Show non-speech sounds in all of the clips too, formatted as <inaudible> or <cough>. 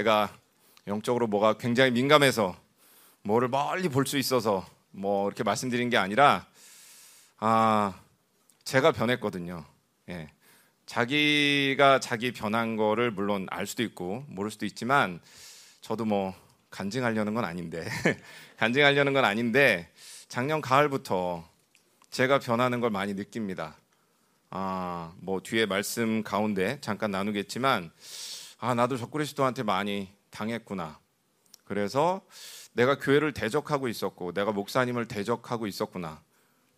제가 영적으로 뭐가 굉장히 민감해서 뭐를 멀리 볼 수 있어서 뭐 이렇게 말씀드린 게 아니라 아 제가 변했거든요. 예. 자기가 자기 변한 거를 물론 알 수도 있고 모를 수도 있지만 저도 뭐 간증하려는 건 아닌데 <laughs> 간증하려는 건 아닌데 작년 가을부터 제가 변하는 걸 많이 느낍니다. 아, 뭐 뒤에 말씀 가운데 잠깐 나누겠지만 아, 나도 적그리스도한테 많이 당했구나. 그래서 내가 교회를 대적하고 있었고 내가 목사님을 대적하고 있었구나.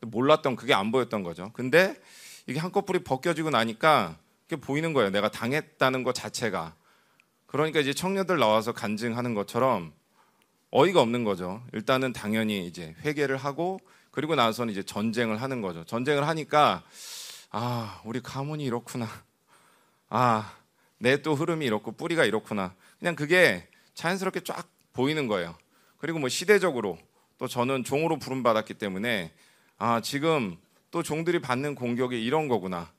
몰랐던 그게 안 보였던 거죠. 근데 이게 한꺼풀이 벗겨지고 나니까 그게 보이는 거예요. 내가 당했다는 것 자체가. 그러니까 이제 청년들 나와서 간증하는 것처럼 어이가 없는 거죠. 일단은 당연히 이제 회개를 하고 그리고 나서는 이제 전쟁을 하는 거죠. 전쟁을 하니까 아, 우리 가문이 이렇구나. 아, 내 또 흐름이 이렇고 뿌리가 이렇구나. 그냥 그게 자연스럽게 쫙 보이는 거예요. 그리고 뭐 시대적으로 또 저는 종으로 부름받았기 때문에 아, 지금 또 종들이 받는 공격이 이런 거구나.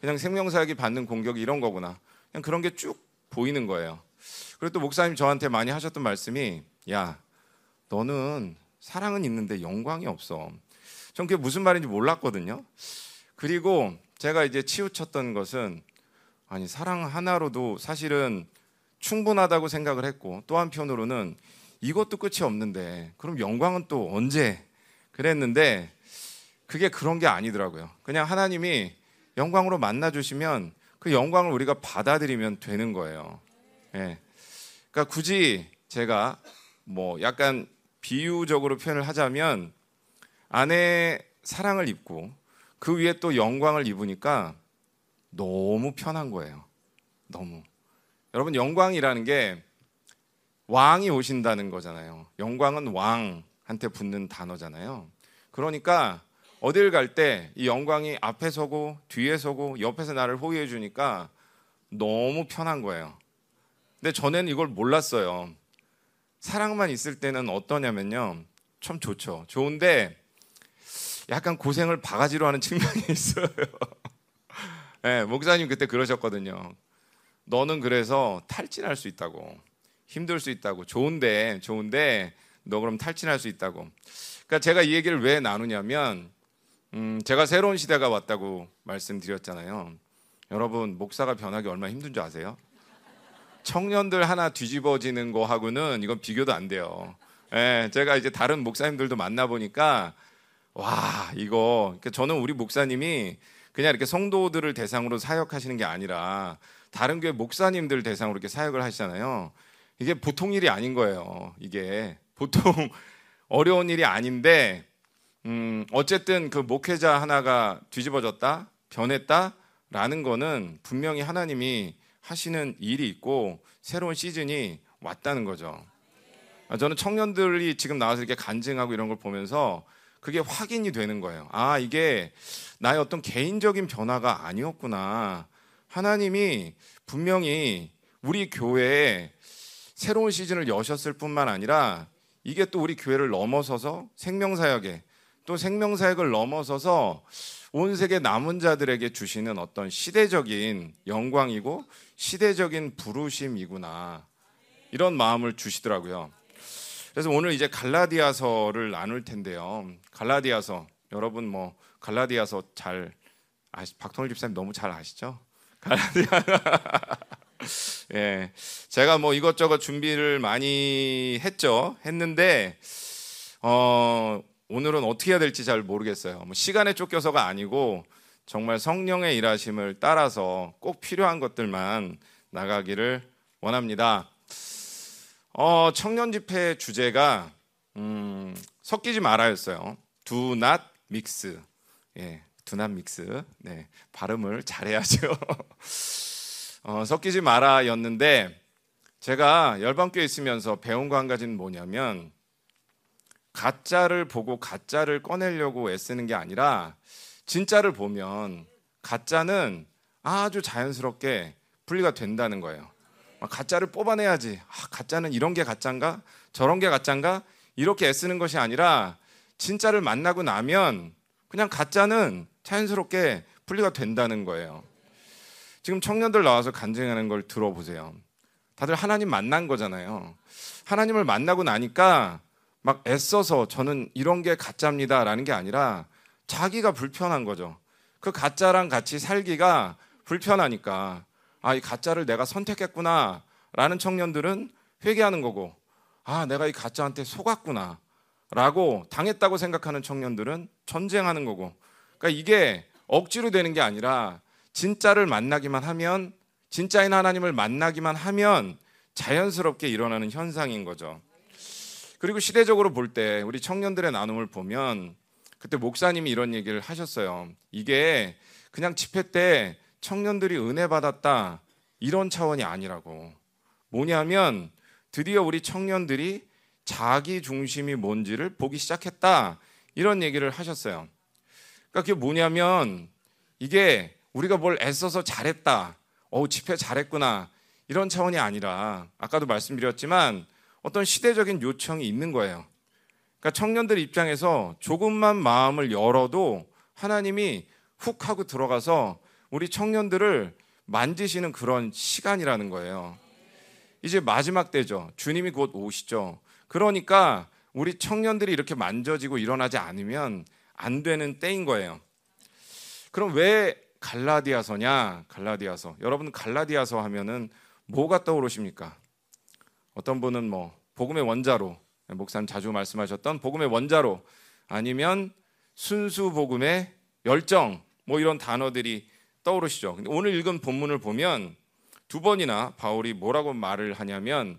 그냥 생명사역이 받는 공격이 이런 거구나. 그냥 그런 게 쭉 보이는 거예요. 그리고 또 목사님 저한테 많이 하셨던 말씀이 야, 너는 사랑은 있는데 영광이 없어. 전 그게 무슨 말인지 몰랐거든요. 그리고 제가 이제 치우쳤던 것은 아니 사랑 하나로도 사실은 충분하다고 생각을 했고 또 한편으로는 이것도 끝이 없는데 그럼 영광은 또 언제 그랬는데 그게 그런 게 아니더라고요. 그냥 하나님이 영광으로 만나 주시면 그 영광을 우리가 받아들이면 되는 거예요. 예. 그러니까 굳이 제가 뭐 약간 비유적으로 표현을 하자면 안에 사랑을 입고 그 위에 또 영광을 입으니까 너무 편한 거예요. 너무. 여러분 영광이라는 게 왕이 오신다는 거잖아요. 영광은 왕한테 붙는 단어잖아요. 그러니까 어딜 갈 때 이 영광이 앞에 서고 뒤에 서고 옆에서 나를 호위해 주니까 너무 편한 거예요. 근데 전에는 이걸 몰랐어요. 사랑만 있을 때는 어떠냐면요. 참 좋죠. 좋은데 약간 고생을 바가지로 하는 <laughs> 측면이 있어요. 네, 목사님 그때 그러셨거든요. 너는 그래서 탈진할 수 있다고. 힘들 수 있다고. 좋은데, 좋은데, 너 그럼 탈진할 수 있다고. 그러니까 제가 이 얘기를 왜 나누냐면, 음, 제가 새로운 시대가 왔다고 말씀드렸잖아요. 여러분, 목사가 변하기 얼마나 힘든 줄 아세요? 청년들 하나 뒤집어지는 거하고는 이건 비교도 안 돼요. 예, 제가 이제 다른 목사님들도 만나보니까, 와, 이거, 그러니까 저는 우리 목사님이 그냥 이렇게 성도들을 대상으로 사역하시는 게 아니라 다른 교회 목사님들 대상으로 이렇게 사역을 하시잖아요. 이게 보통 일이 아닌 거예요. 이게 보통 <laughs> 어려운 일이 아닌데 음, 어쨌든 그 목회자 하나가 뒤집어졌다, 변했다라는 거는 분명히 하나님이 하시는 일이 있고 새로운 시즌이 왔다는 거죠. 아, 저는 청년들이 지금 나와서 이렇게 간증하고 이런 걸 보면서 그게 확인이 되는 거예요. 아, 이게 나의 어떤 개인적인 변화가 아니었구나. 하나님이 분명히 우리 교회에 새로운 시즌을 여셨을 뿐만 아니라 이게 또 우리 교회를 넘어서서 생명사역에 또 생명사역을 넘어서서 온 세계 남은 자들에게 주시는 어떤 시대적인 영광이고 시대적인 부르심이구나. 이런 마음을 주시더라고요. 그래서 오늘 이제 갈라디아서를 나눌 텐데요. 갈라디아서 여러분 뭐 갈라디아서 잘 아시 박통일 집사님 너무 잘 아시죠? <laughs> 갈라디아 예. 제가 뭐 이것저것 준비를 많이 했죠. 했는데 어 오늘은 어떻게 해야 될지 잘 모르겠어요. 뭐 시간에 쫓겨서가 아니고 정말 성령의 일하심을 따라서 꼭 필요한 것들만 나가기를 원합니다. 어, 청년 집회 주제가 음, 섞이지 말아였어요. Do not mix. 예, do not mix. 네, 발음을 잘해야죠. <laughs> 어, 섞이지 마라였는데 제가 열방교에 있으면서 배운 거 한 가지는 뭐냐면 가짜를 보고 가짜를 꺼내려고 애쓰는 게 아니라 진짜를 보면 가짜는 아주 자연스럽게 분리가 된다는 거예요. 가짜를 뽑아내야지. 아, 가짜는 이런 게 가짜인가? 저런 게 가짜인가? 이렇게 애쓰는 것이 아니라 진짜를 만나고 나면 그냥 가짜는 자연스럽게 분리가 된다는 거예요. 지금 청년들 나와서 간증하는 걸 들어보세요. 다들 하나님 만난 거잖아요. 하나님을 만나고 나니까 막 애써서 저는 이런 게 가짜입니다라는 게 아니라 자기가 불편한 거죠. 그 가짜랑 같이 살기가 불편하니까 아, 이 가짜를 내가 선택했구나 라는 청년들은 회개하는 거고 아, 내가 이 가짜한테 속았구나 라고 당했다고 생각하는 청년들은 전쟁하는 거고 그러니까 이게 억지로 되는 게 아니라 진짜를 만나기만 하면 진짜인 하나님을 만나기만 하면 자연스럽게 일어나는 현상인 거죠. 그리고 시대적으로 볼 때 우리 청년들의 나눔을 보면 그때 목사님이 이런 얘기를 하셨어요. 이게 그냥 집회 때 청년들이 은혜 받았다 이런 차원이 아니라고. 뭐냐면 드디어 우리 청년들이 자기 중심이 뭔지를 보기 시작했다 이런 얘기를 하셨어요. 그러니까 그게 뭐냐면 이게 우리가 뭘 애써서 잘했다. 어우 집회 잘했구나. 이런 차원이 아니라 아까도 말씀드렸지만 어떤 시대적인 요청이 있는 거예요. 그러니까 청년들 입장에서 조금만 마음을 열어도 하나님이 훅 하고 들어가서 우리 청년들을 만지시는 그런 시간이라는 거예요. 이제 마지막 때죠. 주님이 곧 오시죠. 그러니까 우리 청년들이 이렇게 만져지고 일어나지 않으면 안 되는 때인 거예요. 그럼 왜 갈라디아서냐? 갈라디아서. 여러분 갈라디아서 하면은 뭐가 떠오르십니까? 어떤 분은 뭐 복음의 원자로 목사님 자주 말씀하셨던 복음의 원자로 아니면 순수 복음의 열정 뭐 이런 단어들이 떠오르시죠. 근데 오늘 읽은 본문을 보면 두 번이나 바울이 뭐라고 말을 하냐면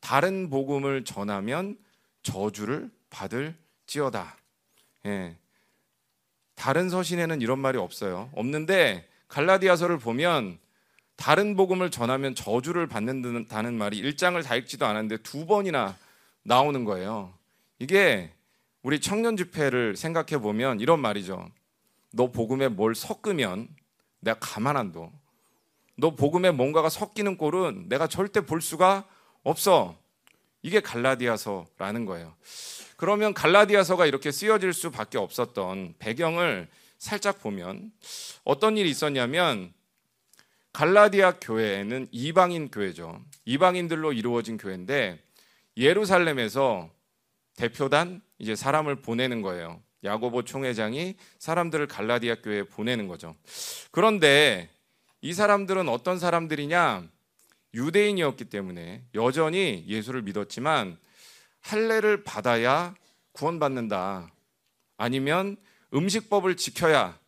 다른 복음을 전하면 저주를 받을지어다. 예. 다른 서신에는 이런 말이 없어요. 없는데 갈라디아서를 보면 다른 복음을 전하면 저주를 받는다는 말이 1장을 다 읽지도 않았는데 두 번이나 나오는 거예요. 이게 우리 청년 집회를 생각해 보면 이런 말이죠. 너 복음에 뭘 섞으면 내가 가만 안 둬. 너 복음에 뭔가가 섞이는 꼴은 내가 절대 볼 수가 없어. 이게 갈라디아서라는 거예요. 그러면 갈라디아서가 이렇게 쓰여질 수밖에 없었던 배경을 살짝 보면 어떤 일이 있었냐면 갈라디아 교회는 이방인 교회죠. 이방인들로 이루어진 교회인데 예루살렘에서 대표단 이제 사람을 보내는 거예요. 야고보 총회장이 사람들을 갈라디아 교회에 보내는 거죠. 그런데 이 사람들은 어떤 사람들이냐? 유대인이었기 때문에 여전히 예수를 믿었지만 할례를 받아야 구원받는다. 아니면 음식법을 지켜야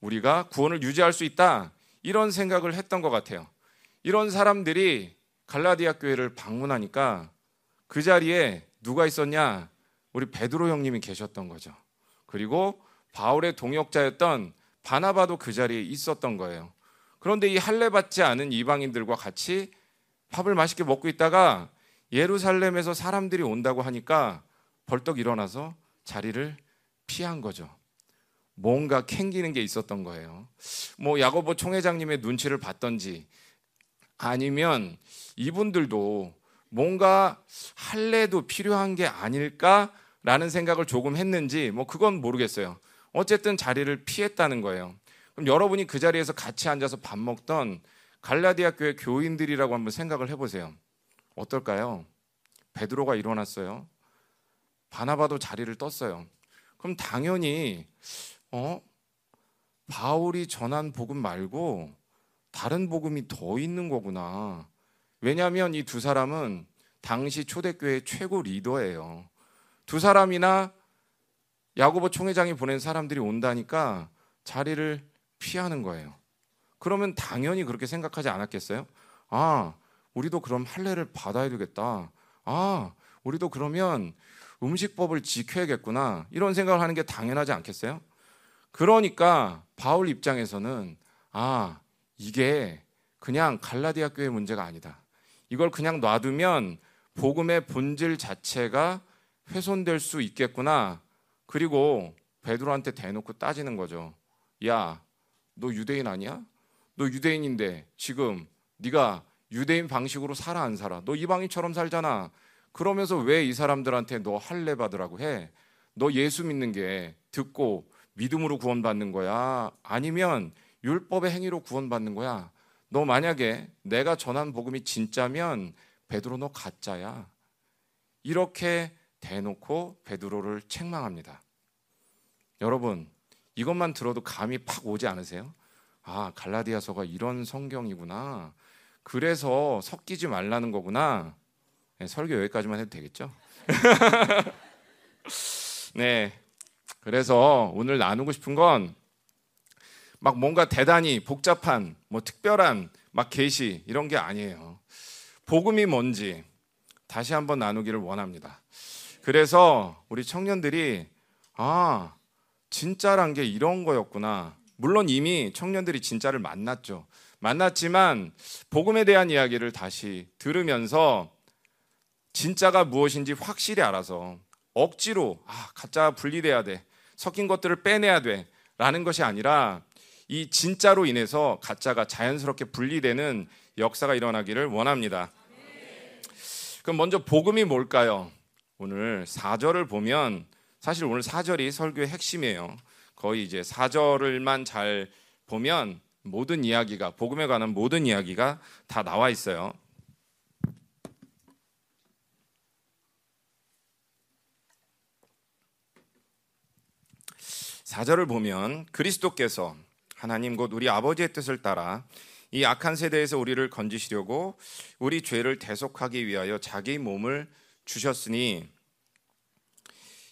우리가 구원을 유지할 수 있다. 이런 생각을 했던 것 같아요. 이런 사람들이 갈라디아 교회를 방문하니까 그 자리에 누가 있었냐? 우리 베드로 형님이 계셨던 거죠. 그리고 바울의 동역자였던 바나바도 그 자리에 있었던 거예요. 그런데 이 할례 받지 않은 이방인들과 같이 밥을 맛있게 먹고 있다가 예루살렘에서 사람들이 온다고 하니까 벌떡 일어나서 자리를 피한 거죠. 뭔가 캥기는 게 있었던 거예요. 뭐 야고보 총회장님의 눈치를 봤던지 아니면 이분들도 뭔가 할례도 필요한 게 아닐까라는 생각을 조금 했는지 뭐 그건 모르겠어요. 어쨌든 자리를 피했다는 거예요. 그럼 여러분이 그 자리에서 같이 앉아서 밥 먹던 갈라디아 교회 교인들이라고 한번 생각을 해보세요. 어떨까요? 베드로가 일어났어요. 바나바도 자리를 떴어요. 그럼 당연히 어 바울이 전한 복음 말고 다른 복음이 더 있는 거구나. 왜냐하면 이 두 사람은 당시 초대교회 최고 리더예요. 두 사람이나 야고보 총회장이 보낸 사람들이 온다니까 자리를 피하는 거예요. 그러면 당연히 그렇게 생각하지 않았겠어요? 아, 우리도 그럼 할례를 받아야 되겠다. 아, 우리도 그러면 음식법을 지켜야겠구나. 이런 생각을 하는 게 당연하지 않겠어요? 그러니까 바울 입장에서는 아, 이게 그냥 갈라디아 교회 문제가 아니다. 이걸 그냥 놔두면 복음의 본질 자체가 훼손될 수 있겠구나. 그리고 베드로한테 대놓고 따지는 거죠. 야, 너 유대인 아니야? 너 유대인인데 지금 네가 유대인 방식으로 살아 안 살아? 너 이방인처럼 살잖아. 그러면서 왜 이 사람들한테 너 할례 받으라고 해? 너 예수 믿는 게 듣고 믿음으로 구원받는 거야? 아니면 율법의 행위로 구원받는 거야? 너 만약에 내가 전한 복음이 진짜면 베드로 너 가짜야. 이렇게 대놓고 베드로를 책망합니다. 여러분, 이것만 들어도 감이 팍 오지 않으세요? 아, 갈라디아서가 이런 성경이구나. 그래서 섞이지 말라는 거구나. 네, 설교 여기까지만 해도 되겠죠? <laughs> 네. 그래서 오늘 나누고 싶은 건 막 뭔가 대단히 복잡한 뭐 특별한 막 계시 이런 게 아니에요. 복음이 뭔지 다시 한번 나누기를 원합니다. 그래서 우리 청년들이 아, 진짜란 게 이런 거였구나. 물론 이미 청년들이 진짜를 만났죠. 만났지만 복음에 대한 이야기를 다시 들으면서 진짜가 무엇인지 확실히 알아서 억지로 아, 가짜 분리돼야 돼. 섞인 것들을 빼내야 돼. 라는 것이 아니라 이 진짜로 인해서 가짜가 자연스럽게 분리되는 역사가 일어나기를 원합니다. 그럼 먼저 복음이 뭘까요? 오늘 4절을 보면 사실 오늘 4절이 설교의 핵심이에요. 거의 이제 4절을만 잘 보면 모든 이야기가 복음에 관한 모든 이야기가 다 나와 있어요. 4절을 보면 그리스도께서 하나님 곧 우리 아버지의 뜻을 따라 이 악한 세대에서 우리를 건지시려고 우리 죄를 대속하기 위하여 자기 몸을 주셨으니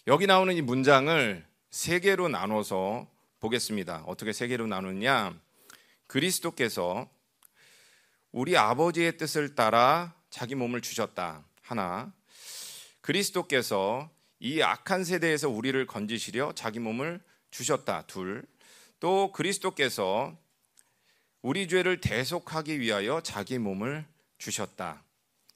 여기 나오는 이 문장을 세 개로 나눠서 보겠습니다. 어떻게 세 개로 나누냐? 그리스도께서 우리 아버지의 뜻을 따라 자기 몸을 주셨다. 하나. 그리스도께서 이 악한 세대에서 우리를 건지시려 자기 몸을 주셨다. 둘. 또 그리스도께서 우리 죄를 대속하기 위하여 자기 몸을 주셨다.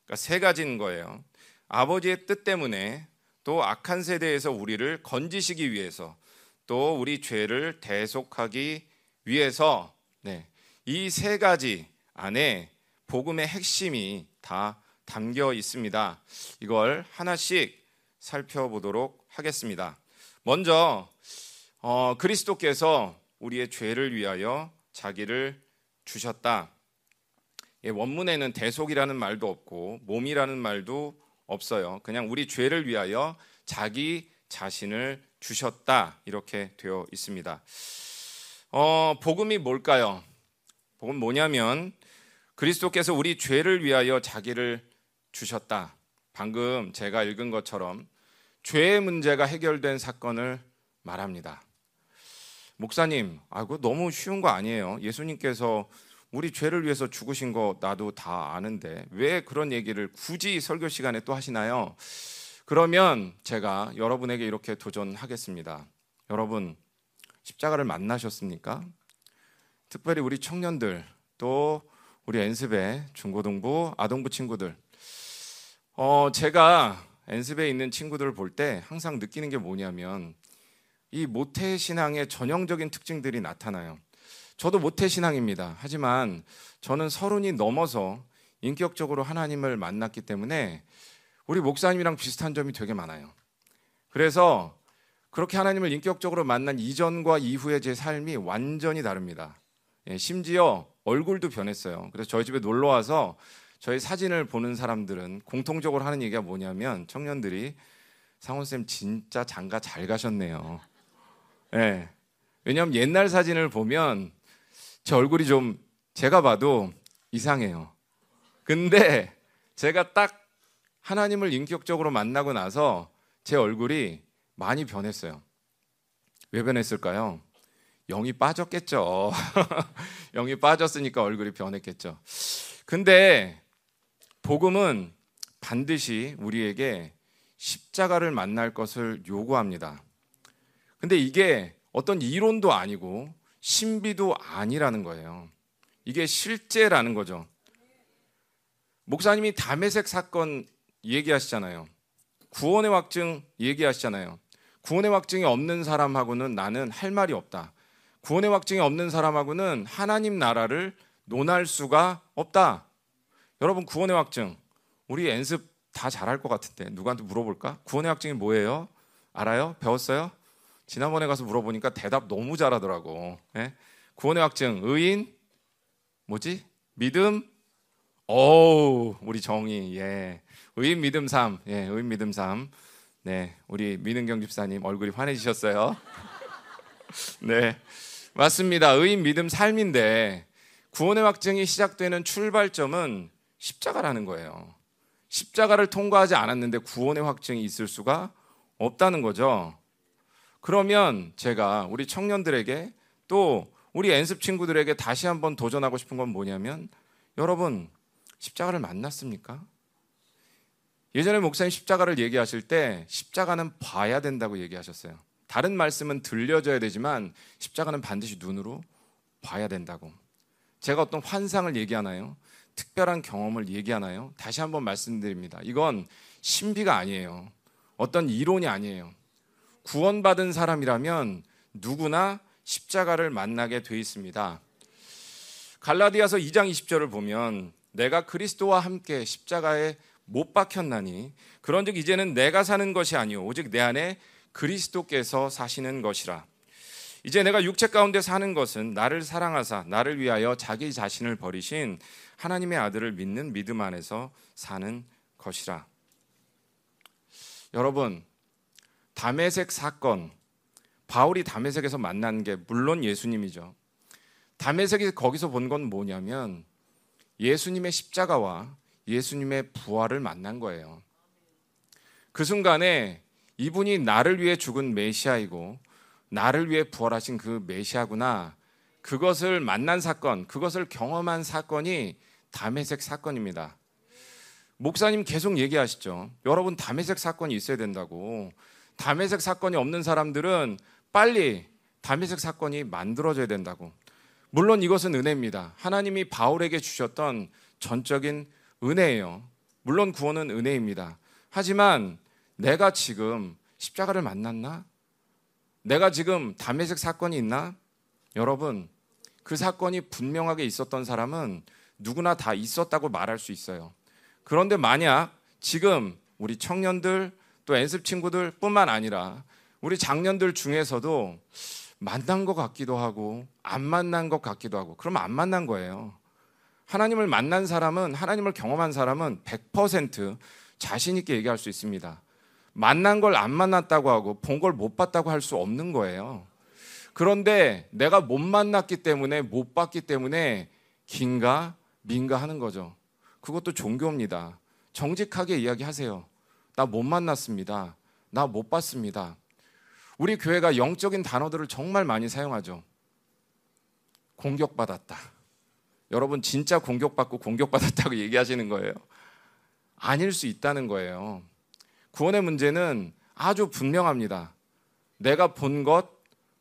그러니까 세 가지인 거예요. 아버지의 뜻 때문에 또 악한 세대에서 우리를 건지시기 위해서 또 우리 죄를 대속하기 위해서 네, 이 세 가지 안에 복음의 핵심이 다 담겨 있습니다. 이걸 하나씩 살펴보도록 하겠습니다. 먼저 어, 그리스도께서 우리의 죄를 위하여 자기를 주셨다. 예, 원문에는 대속이라는 말도 없고 몸이라는 말도 없어요. 그냥 우리 죄를 위하여 자기 자신을 주셨다 이렇게 되어 있습니다. 어, 복음이 뭘까요? 복음 뭐냐면 그리스도께서 우리 죄를 위하여 자기를 주셨다. 방금 제가 읽은 것처럼 죄의 문제가 해결된 사건을 말합니다. 목사님, 아, 그 너무 쉬운 거 아니에요. 예수님께서 우리 죄를 위해서 죽으신 거 나도 다 아는데 왜 그런 얘기를 굳이 설교 시간에 또 하시나요? 그러면 제가 여러분에게 이렇게 도전하겠습니다. 여러분, 십자가를 만나셨습니까? 특별히 우리 청년들 또 우리 엔습의 중고등부, 아동부 친구들. 어, 제가 엔습에 있는 친구들을 볼 때 항상 느끼는 게 뭐냐면 이 모태 신앙의 전형적인 특징들이 나타나요. 저도 모태 신앙입니다. 하지만 저는 서른이 넘어서 인격적으로 하나님을 만났기 때문에 우리 목사님이랑 비슷한 점이 되게 많아요. 그래서 그렇게 하나님을 인격적으로 만난 이전과 이후의 제 삶이 완전히 다릅니다. 예, 심지어 얼굴도 변했어요. 그래서 저희 집에 놀러 와서 저희 사진을 보는 사람들은 공통적으로 하는 얘기가 뭐냐면 청년들이 상원 쌤 진짜 장가 잘 가셨네요. 예. 왜냐하면 옛날 사진을 보면 제 얼굴이 좀 제가 봐도 이상해요. 근데 제가 딱 하나님을 인격적으로 만나고 나서 제 얼굴이 많이 변했어요. 왜 변했을까요? 영이 빠졌겠죠. <laughs> 영이 빠졌으니까 얼굴이 변했겠죠. 근데 복음은 반드시 우리에게 십자가를 만날 것을 요구합니다. 근데 이게 어떤 이론도 아니고 신비도 아니라는 거예요. 이게 실제라는 거죠. 목사님이 담에색 사건 얘기하시잖아요. 구원의 확증 얘기하시잖아요. 구원의 확증이 없는 사람하고는 나는 할 말이 없다. 구원의 확증이 없는 사람하고는 하나님 나라를 논할 수가 없다. 여러분 구원의 확증 우리 연습 다 잘할 것 같은데 누구한테 물어볼까? 구원의 확증이 뭐예요? 알아요? 배웠어요? 지난번에 가서 물어보니까 대답 너무 잘하더라고. 예? 구원의 확증, 의인, 뭐지? 믿음 오, 우리 정이 예. 의인 믿음 삶. 예, 의인 믿음 삶. 네, 우리 민은경 집사님 얼굴이 환해지셨어요. <laughs> 네. 맞습니다. 의인 믿음 삶인데 구원의 확증이 시작되는 출발점은 십자가라는 거예요. 십자가를 통과하지 않았는데 구원의 확증이 있을 수가 없다는 거죠. 그러면 제가 우리 청년들에게 또 우리 연습 친구들에게 다시 한번 도전하고 싶은 건 뭐냐면 여러분 십자가를 만났습니까? 예전에 목사님 십자가를 얘기하실 때 십자가는 봐야 된다고 얘기하셨어요. 다른 말씀은 들려줘야 되지만 십자가는 반드시 눈으로 봐야 된다고. 제가 어떤 환상을 얘기하나요? 특별한 경험을 얘기하나요? 다시 한번 말씀드립니다. 이건 신비가 아니에요. 어떤 이론이 아니에요. 구원받은 사람이라면 누구나 십자가를 만나게 돼 있습니다. 갈라디아서 2장 20절을 보면 내가 그리스도와 함께 십자가에 못 박혔나니 그런즉 이제는 내가 사는 것이 아니요 오직 내 안에 그리스도께서 사시는 것이라. 이제 내가 육체 가운데 사는 것은 나를 사랑하사 나를 위하여 자기 자신을 버리신 하나님의 아들을 믿는 믿음 안에서 사는 것이라. 여러분, 담에색 사건, 바울이 담에색에서 만난 게 물론 예수님이죠. 담에색이 거기서 본 건 뭐냐면 예수님의 십자가와 예수님의 부활을 만난 거예요. 그 순간에 이분이 나를 위해 죽은 메시아이고 나를 위해 부활하신 그 메시아구나. 그것을 만난 사건, 그것을 경험한 사건이 담에색 사건입니다. 목사님 계속 얘기하시죠. 여러분 담에색 사건이 있어야 된다고. 담에색 사건이 없는 사람들은 빨리 담에색 사건이 만들어져야 된다고. 물론 이것은 은혜입니다. 하나님이 바울에게 주셨던 전적인 은혜예요. 물론 구원은 은혜입니다. 하지만 내가 지금 십자가를 만났나? 내가 지금 담에색 사건이 있나? 여러분, 그 사건이 분명하게 있었던 사람은 누구나 다 있었다고 말할 수 있어요. 그런데 만약 지금 우리 청년들 또 연습 친구들 뿐만 아니라 우리 장년들 중에서도 만난 것 같기도 하고 안 만난 것 같기도 하고 그러면 안 만난 거예요. 하나님을 만난 사람은 하나님을 경험한 사람은 100% 자신 있게 얘기할 수 있습니다. 만난 걸 안 만났다고 하고 본 걸 못 봤다고 할 수 없는 거예요. 그런데 내가 못 만났기 때문에 못 봤기 때문에 긴가 민가 하는 거죠. 그것도 종교입니다. 정직하게 이야기하세요. 나 못 만났습니다. 나 못 봤습니다. 우리 교회가 영적인 단어들을 정말 많이 사용하죠. 공격받았다. 여러분 진짜 공격받고 공격받았다고 <laughs> 얘기하시는 거예요. 아닐 수 있다는 거예요. 구원의 문제는 아주 분명합니다. 내가 본 것,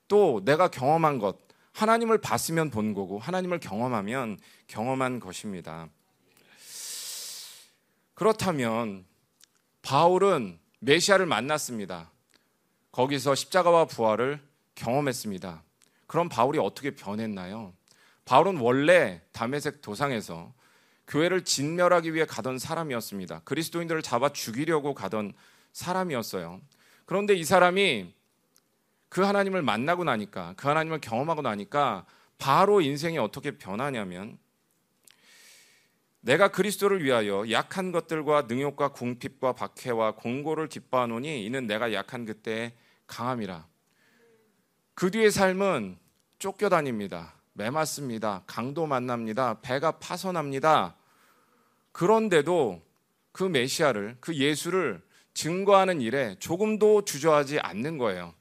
또 내가 경험한 것, 하나님을 봤으면 본 거고, 하나님을 경험하면 경험한 것입니다. 그렇다면, 바울은 메시아를 만났습니다. 거기서 십자가와 부활을 경험했습니다. 그럼 바울이 어떻게 변했나요? 바울은 원래 담에색 도상에서 교회를 진멸하기 위해 가던 사람이었습니다. 그리스도인들을 잡아 죽이려고 가던 사람이었어요. 그런데 이 사람이 그 하나님을 만나고 나니까 그 하나님을 경험하고 나니까 바로 인생이 어떻게 변하냐면 내가 그리스도를 위하여 약한 것들과 능욕과 궁핍과 박해와 공고를 기뻐하노니 이는 내가 약한 그때 강함이라. 그 뒤의 삶은 쫓겨다닙니다. 매맞습니다. 강도 만납니다. 배가 파손합니다. 그런데도 그 메시아를, 그 예수를 증거하는 일에 조금도 주저하지 않는 거예요.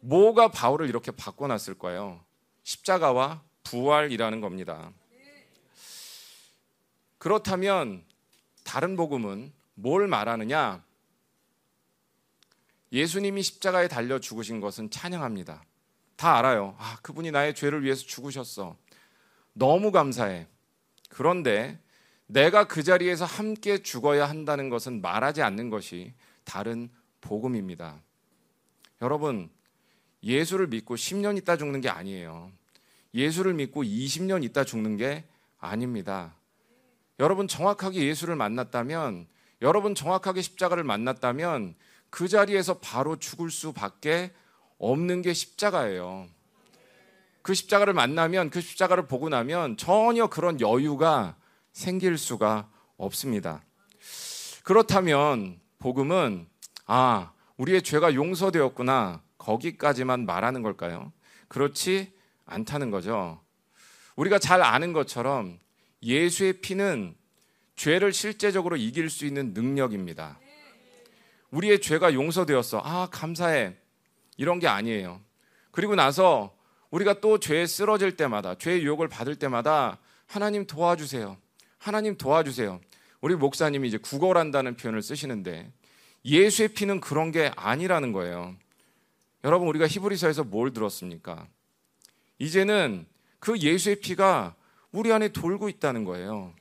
뭐가 바울을 이렇게 바꿔놨을까요? 십자가와 부활이라는 겁니다. 그렇다면 다른 복음은 뭘 말하느냐? 예수님이 십자가에 달려 죽으신 것은 찬양합니다. 다 알아요. 아, 그분이 나의 죄를 위해서 죽으셨어. 너무 감사해. 그런데 내가 그 자리에서 함께 죽어야 한다는 것은 말하지 않는 것이 다른 복음입니다. 여러분, 예수를 믿고 10년 있다 죽는 게 아니에요. 예수를 믿고 20년 있다 죽는 게 아닙니다. 여러분 정확하게 예수를 만났다면, 여러분 정확하게 십자가를 만났다면 그 자리에서 바로 죽을 수밖에 없는 게 십자가예요. 그 십자가를 만나면 그 십자가를 보고 나면 전혀 그런 여유가 생길 수가 없습니다. 그렇다면 복음은 아, 우리의 죄가 용서되었구나. 거기까지만 말하는 걸까요? 그렇지 않다는 거죠. 우리가 잘 아는 것처럼 예수의 피는 죄를 실제적으로 이길 수 있는 능력입니다. 우리의 죄가 용서되었어. 아, 감사해. 이런 게 아니에요. 그리고 나서 우리가 또 죄에 쓰러질 때마다, 죄의 유혹을 받을 때마다 하나님 도와주세요. 하나님 도와주세요. 우리 목사님이 이제 구걸한다는 표현을 쓰시는데 예수의 피는 그런 게 아니라는 거예요. 여러분, 우리가 히브리서에서 뭘 들었습니까? 이제는 그 예수의 피가 우리 안에 돌고 있다는 거예요.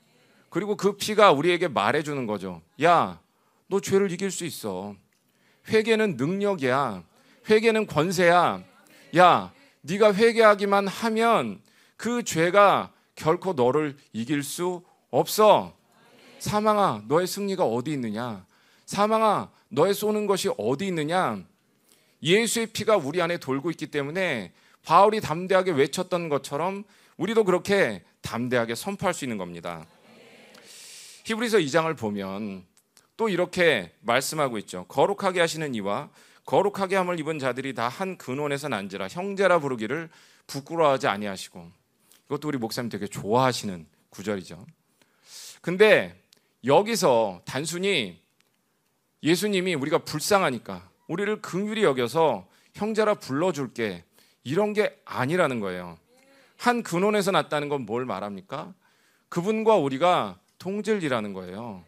그리고 그 피가 우리에게 말해주는 거죠. 야, 너 죄를 이길 수 있어. 회개는 능력이야. 회개는 권세야. 야, 네가 회개하기만 하면 그 죄가 결코 너를 이길 수 없어. 사망아, 너의 승리가 어디 있느냐? 사망아, 너의 쏘는 것이 어디 있느냐? 예수의 피가 우리 안에 돌고 있기 때문에 바울이 담대하게 외쳤던 것처럼 우리도 그렇게 담대하게 선포할 수 있는 겁니다. 히브리서 2장을 보면 또 이렇게 말씀하고 있죠. 거룩하게 하시는 이와 거룩하게 함을 입은 자들이 다 한 근원에서 난지라 형제라 부르기를 부끄러워하지 아니하시고 이것도 우리 목사님 되게 좋아하시는 구절이죠. 근데 여기서 단순히 예수님이 우리가 불쌍하니까 우리를 긍휼히 여겨서 형제라 불러줄게 이런 게 아니라는 거예요. 한 근원에서 났다는 건 뭘 말합니까? 그분과 우리가 통질이라는 거예요.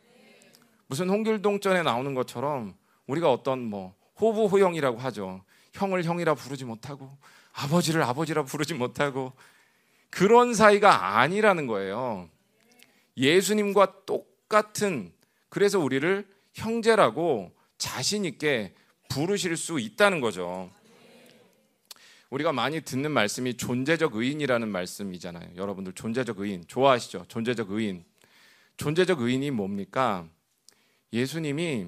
무슨 홍길동전에 나오는 것처럼 우리가 어떤 뭐 호부호형이라고 하죠. 형을 형이라 부르지 못하고 아버지를 아버지라 부르지 못하고 그런 사이가 아니라는 거예요. 예수님과 똑같은 그래서 우리를 형제라고 자신 있게 부르실 수 있다는 거죠. 우리가 많이 듣는 말씀이 존재적 의인이라는 말씀이잖아요. 여러분들 존재적 의인 좋아하시죠? 존재적 의인. 존재적 의인이 뭡니까? 예수님이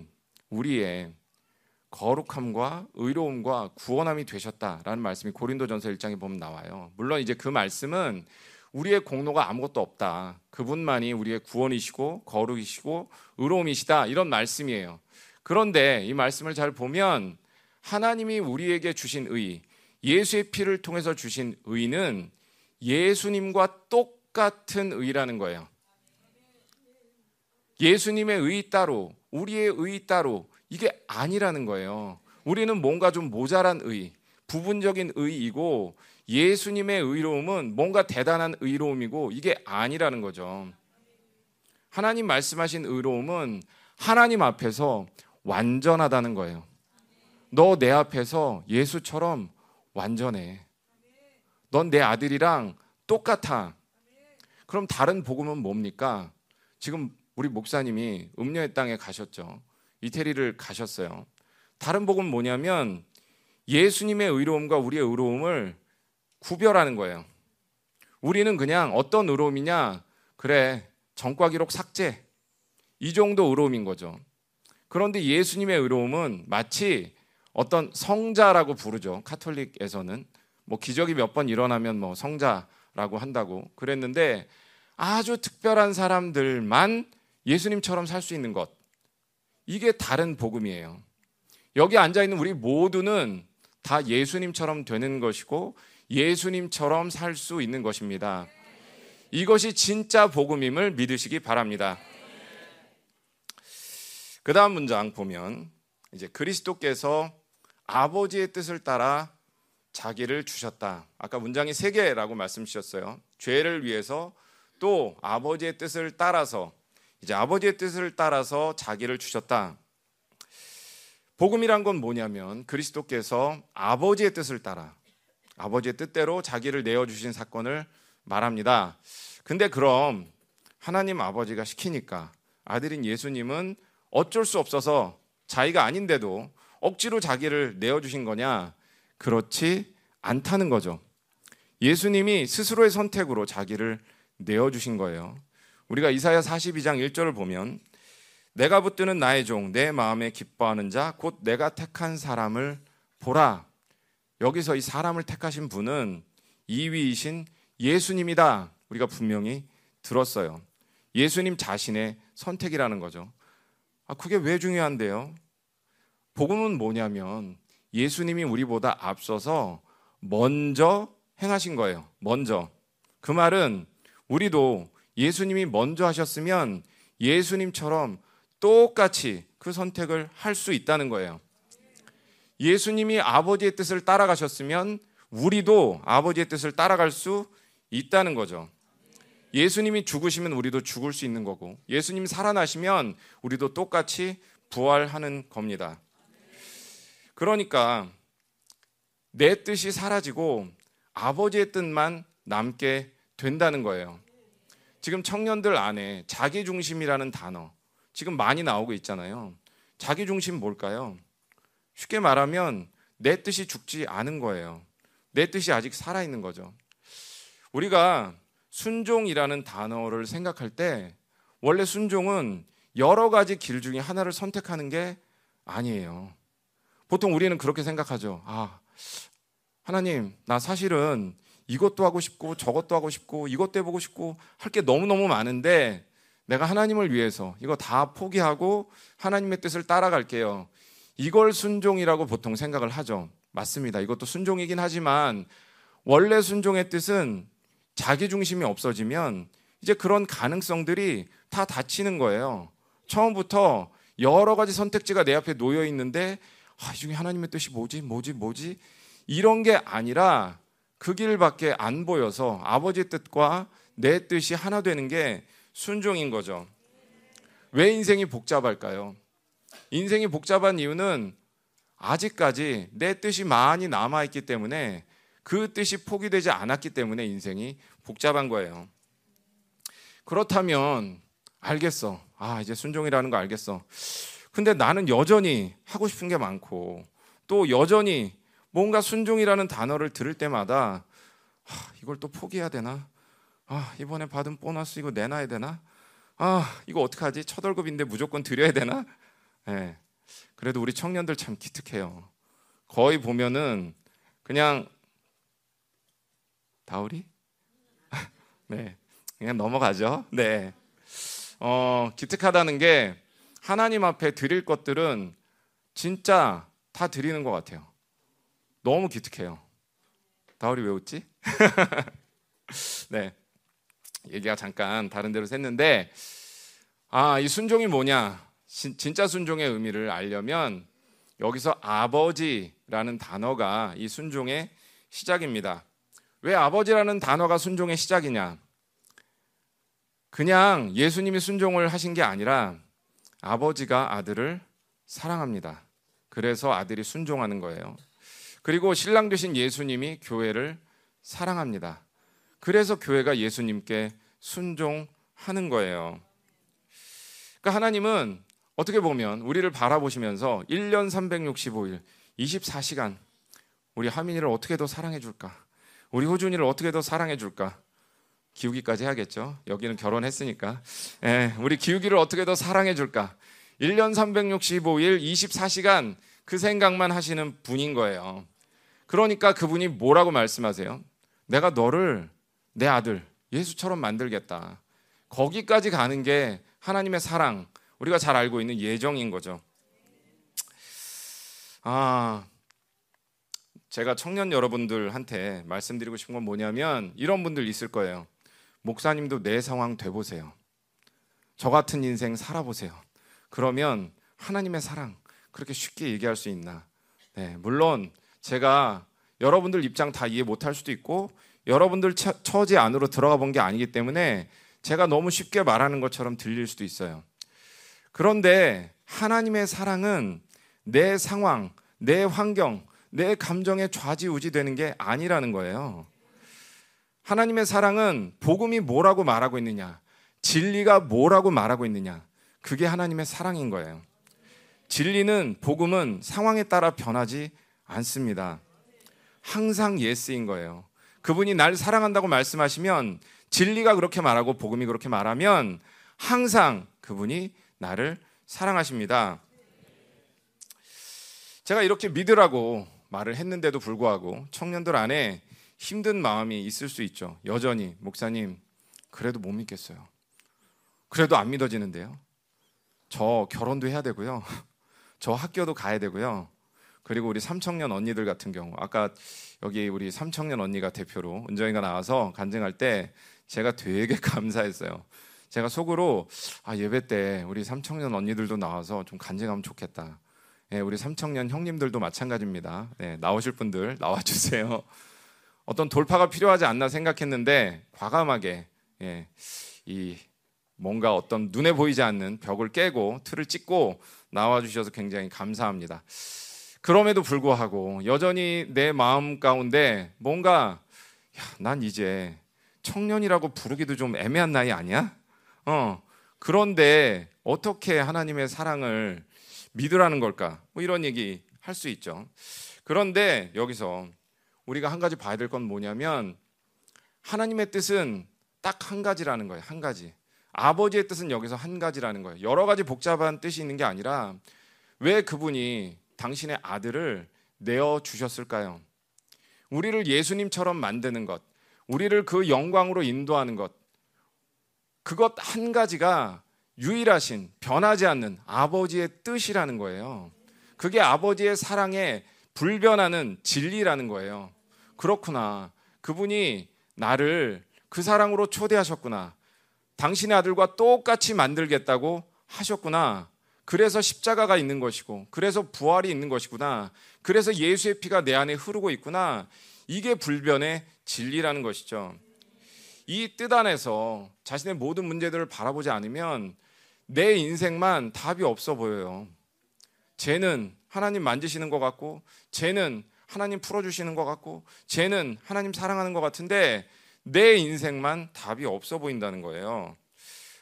우리의 거룩함과 의로움과 구원함이 되셨다라는 말씀이 고린도전서 1장에 보면 나와요. 물론 이제 그 말씀은 우리의 공로가 아무것도 없다. 그분만이 우리의 구원이시고 거룩이시고 의로움이시다. 이런 말씀이에요. 그런데 이 말씀을 잘 보면 하나님이 우리에게 주신 의, 예수의 피를 통해서 주신 의는 예수님과 똑같은 의라는 거예요. 예수님의 의 따로, 우리의 의 따로, 이게 아니라는 거예요. 우리는 뭔가 좀 모자란 의, 부분적인 의이고 예수님의 의로움은 뭔가 대단한 의로움이고 이게 아니라는 거죠. 하나님 말씀하신 의로움은 하나님 앞에서 완전하다는 거예요. 너 내 앞에서 예수처럼 완전해. 넌 내 아들이랑 똑같아. 그럼 다른 복음은 뭡니까? 지금 우리 목사님이 음녀의 땅에 가셨죠. 이태리를 가셨어요. 다른 복음 뭐냐면 예수님의 의로움과 우리의 의로움을 구별하는 거예요. 우리는 그냥 어떤 의로움이냐? 그래, 전과 기록 삭제. 이 정도 의로움인 거죠. 그런데 예수님의 의로움은 마치 어떤 성자라고 부르죠. 카톨릭에서는 뭐 기적이 몇 번 일어나면 뭐 성자라고 한다고 그랬는데 아주 특별한 사람들만 예수님처럼 살 수 있는 것. 이게 다른 복음이에요. 여기 앉아 있는 우리 모두는 다 예수님처럼 되는 것이고 예수님처럼 살 수 있는 것입니다. 이것이 진짜 복음임을 믿으시기 바랍니다. 그 다음 문장 보면 이제 그리스도께서 아버지의 뜻을 따라 자기를 주셨다. 아까 문장이 세 개라고 말씀 주셨어요. 죄를 위해서 또 아버지의 뜻을 따라서 이제 아버지의 뜻을 따라서 자기를 주셨다. 복음이란 건 뭐냐면 그리스도께서 아버지의 뜻을 따라 아버지의 뜻대로 자기를 내어 주신 사건을 말합니다. 근데 그럼 하나님 아버지가 시키니까 아들인 예수님은 어쩔 수 없어서 자기가 아닌데도 억지로 자기를 내어 주신 거냐? 그렇지 않다는 거죠. 예수님이 스스로의 선택으로 자기를 내어 주신 거예요. 우리가 이사야 42장 1절을 보면 내가 붙드는 나의 종 내 마음에 기뻐하는 자 곧 내가 택한 사람을 보라. 여기서 이 사람을 택하신 분은 2위이신 예수님이다. 우리가 분명히 들었어요. 예수님 자신의 선택이라는 거죠. 아, 그게 왜 중요한데요? 복음은 뭐냐면 예수님이 우리보다 앞서서 먼저 행하신 거예요. 먼저. 그 말은 우리도 예수님이 먼저 하셨으면 예수님처럼 똑같이 그 선택을 할 수 있다는 거예요. 예수님이 아버지의 뜻을 따라가셨으면 우리도 아버지의 뜻을 따라갈 수 있다는 거죠. 예수님이 죽으시면 우리도 죽을 수 있는 거고, 예수님이 살아나시면 우리도 똑같이 부활하는 겁니다. 그러니까 내 뜻이 사라지고 아버지의 뜻만 남게 된다는 거예요. 지금 청년들 안에 자기 중심이라는 단어 지금 많이 나오고 있잖아요. 자기 중심 뭘까요? 쉽게 말하면 내 뜻이 죽지 않은 거예요. 내 뜻이 아직 살아 있는 거죠. 우리가 순종이라는 단어를 생각할 때 원래 순종은 여러 가지 길 중에 하나를 선택하는 게 아니에요. 보통 우리는 그렇게 생각하죠. 아, 하나님, 나 사실은 이것도 하고 싶고 저것도 하고 싶고 이것도 해보고 싶고 할 게 너무너무 많은데 내가 하나님을 위해서 이거 다 포기하고 하나님의 뜻을 따라갈게요. 이걸 순종이라고 보통 생각을 하죠. 맞습니다. 이것도 순종이긴 하지만 원래 순종의 뜻은 자기 중심이 없어지면 이제 그런 가능성들이 다 닫히는 거예요. 처음부터 여러 가지 선택지가 내 앞에 놓여 있는데 아, 이 중에 하나님의 뜻이 뭐지? 뭐지? 뭐지? 이런 게 아니라 그 길밖에 안 보여서 아버지의 뜻과 내 뜻이 하나 되는 게 순종인 거죠. 왜 인생이 복잡할까요? 인생이 복잡한 이유는 아직까지 내 뜻이 많이 남아있기 때문에 그 뜻이 포기되지 않았기 때문에 인생이 복잡한 거예요. 그렇다면 알겠어. 아, 이제 순종이라는 거 알겠어. 근데 나는 여전히 하고 싶은 게 많고 또 여전히 뭔가 순종이라는 단어를 들을 때마다 아, 이걸 또 포기해야 되나? 아, 이번에 받은 보너스 이거 내놔야 되나? 아, 이거 어떡하지? 첫 월급인데 무조건 드려야 되나? 네. 그래도 우리 청년들 참 기특해요. 거의 보면은 그냥 다우리? <laughs> 네. 그냥 넘어가죠. 네. 어, 기특하다는 게 하나님 앞에 드릴 것들은 진짜 다 드리는 것 같아요. 너무 기특해요. 다울이 왜 웃지? <laughs> 네. 얘기가 잠깐 다른 데로 샜는데, 아, 이 순종이 뭐냐? 시, 진짜 순종의 의미를 알려면 여기서 아버지라는 단어가 이 순종의 시작입니다. 왜 아버지라는 단어가 순종의 시작이냐? 그냥 예수님이 순종을 하신 게 아니라 아버지가 아들을 사랑합니다. 그래서 아들이 순종하는 거예요. 그리고 신랑 되신 예수님이 교회를 사랑합니다. 그래서 교회가 예수님께 순종하는 거예요. 그러니까 하나님은 어떻게 보면 우리를 바라보시면서 1년 365일 24시간 우리 하민이를 어떻게 더 사랑해 줄까? 우리 호준이를 어떻게 더 사랑해 줄까? 기우기까지 해야겠죠. 여기는 결혼했으니까. 예, 우리 기우기를 어떻게 더 사랑해 줄까? 1년 365일 24시간 그 생각만 하시는 분인 거예요. 그러니까 그분이 뭐라고 말씀하세요? 내가 너를 내 아들 예수처럼 만들겠다. 거기까지 가는 게 하나님의 사랑, 우리가 잘 알고 있는 예정인 거죠. 아, 제가 청년 여러분들한테 말씀드리고 싶은 건 뭐냐면 이런 분들 있을 거예요. 목사님도 내 상황 돼보세요. 저 같은 인생 살아보세요. 그러면 하나님의 사랑 그렇게 쉽게 얘기할 수 있나? 네, 물론 제가 여러분들 입장 다 이해 못할 수도 있고 여러분들 처지 안으로 들어가 본 게 아니기 때문에 제가 너무 쉽게 말하는 것처럼 들릴 수도 있어요. 그런데 하나님의 사랑은 내 상황, 내 환경, 내 감정에 좌지우지 되는 게 아니라는 거예요. 하나님의 사랑은 복음이 뭐라고 말하고 있느냐, 진리가 뭐라고 말하고 있느냐, 그게 하나님의 사랑인 거예요. 진리는 복음은 상황에 따라 변하지 않습니다. 항상 yes인 거예요. 그분이 날 사랑한다고 말씀하시면 진리가 그렇게 말하고 복음이 그렇게 말하면 항상 그분이 나를 사랑하십니다. 제가 이렇게 믿으라고 말을 했는데도 불구하고 청년들 안에 힘든 마음이 있을 수 있죠. 여전히 목사님 그래도 못 믿겠어요. 그래도 안 믿어지는데요. 저 결혼도 해야 되고요. <laughs> 저 학교도 가야 되고요. 그리고 우리 삼청년 언니들 같은 경우 아까 여기 우리 삼청년 언니가 대표로 은정이가 나와서 간증할 때 제가 되게 <laughs> 감사했어요. 제가 속으로 아 예배 때 우리 삼청년 언니들도 나와서 좀 간증하면 좋겠다. 예, 우리 삼청년 형님들도 마찬가지입니다. 네, 나오실 분들 나와 주세요. <laughs> 어떤 돌파가 필요하지 않나 생각했는데 과감하게 예, 이 뭔가 어떤 눈에 보이지 않는 벽을 깨고 틀을 찍고 나와 주셔서 굉장히 감사합니다. 그럼에도 불구하고 여전히 내 마음 가운데 뭔가 야, 난 이제 청년이라고 부르기도 좀 애매한 나이 아니야? 어. 그런데 어떻게 하나님의 사랑을 믿으라는 걸까? 뭐 이런 얘기 할 수 있죠. 그런데 여기서 우리가 한 가지 봐야 될 건 뭐냐면 하나님의 뜻은 딱 한 가지라는 거예요. 한 가지. 아버지의 뜻은 여기서 한 가지라는 거예요. 여러 가지 복잡한 뜻이 있는 게 아니라 왜 그분이 당신의 아들을 내어 주셨을까요? 우리를 예수님처럼 만드는 것, 우리를 그 영광으로 인도하는 것, 그것 한 가지가 유일하신 변하지 않는 아버지의 뜻이라는 거예요. 그게 아버지의 사랑에 불변하는 진리라는 거예요. 그렇구나. 그분이 나를 그 사랑으로 초대하셨구나. 당신의 아들과 똑같이 만들겠다고 하셨구나. 그래서 십자가가 있는 것이고, 그래서 부활이 있는 것이구나. 그래서 예수의 피가 내 안에 흐르고 있구나. 이게 불변의 진리라는 것이죠. 이 뜻 안에서 자신의 모든 문제들을 바라보지 않으면 내 인생만 답이 없어 보여요. 쟤는 하나님 만지시는 것 같고, 쟤는 하나님 풀어주시는 것 같고, 쟤는 하나님 사랑하는 것 같은데, 내 인생만 답이 없어 보인다는 거예요.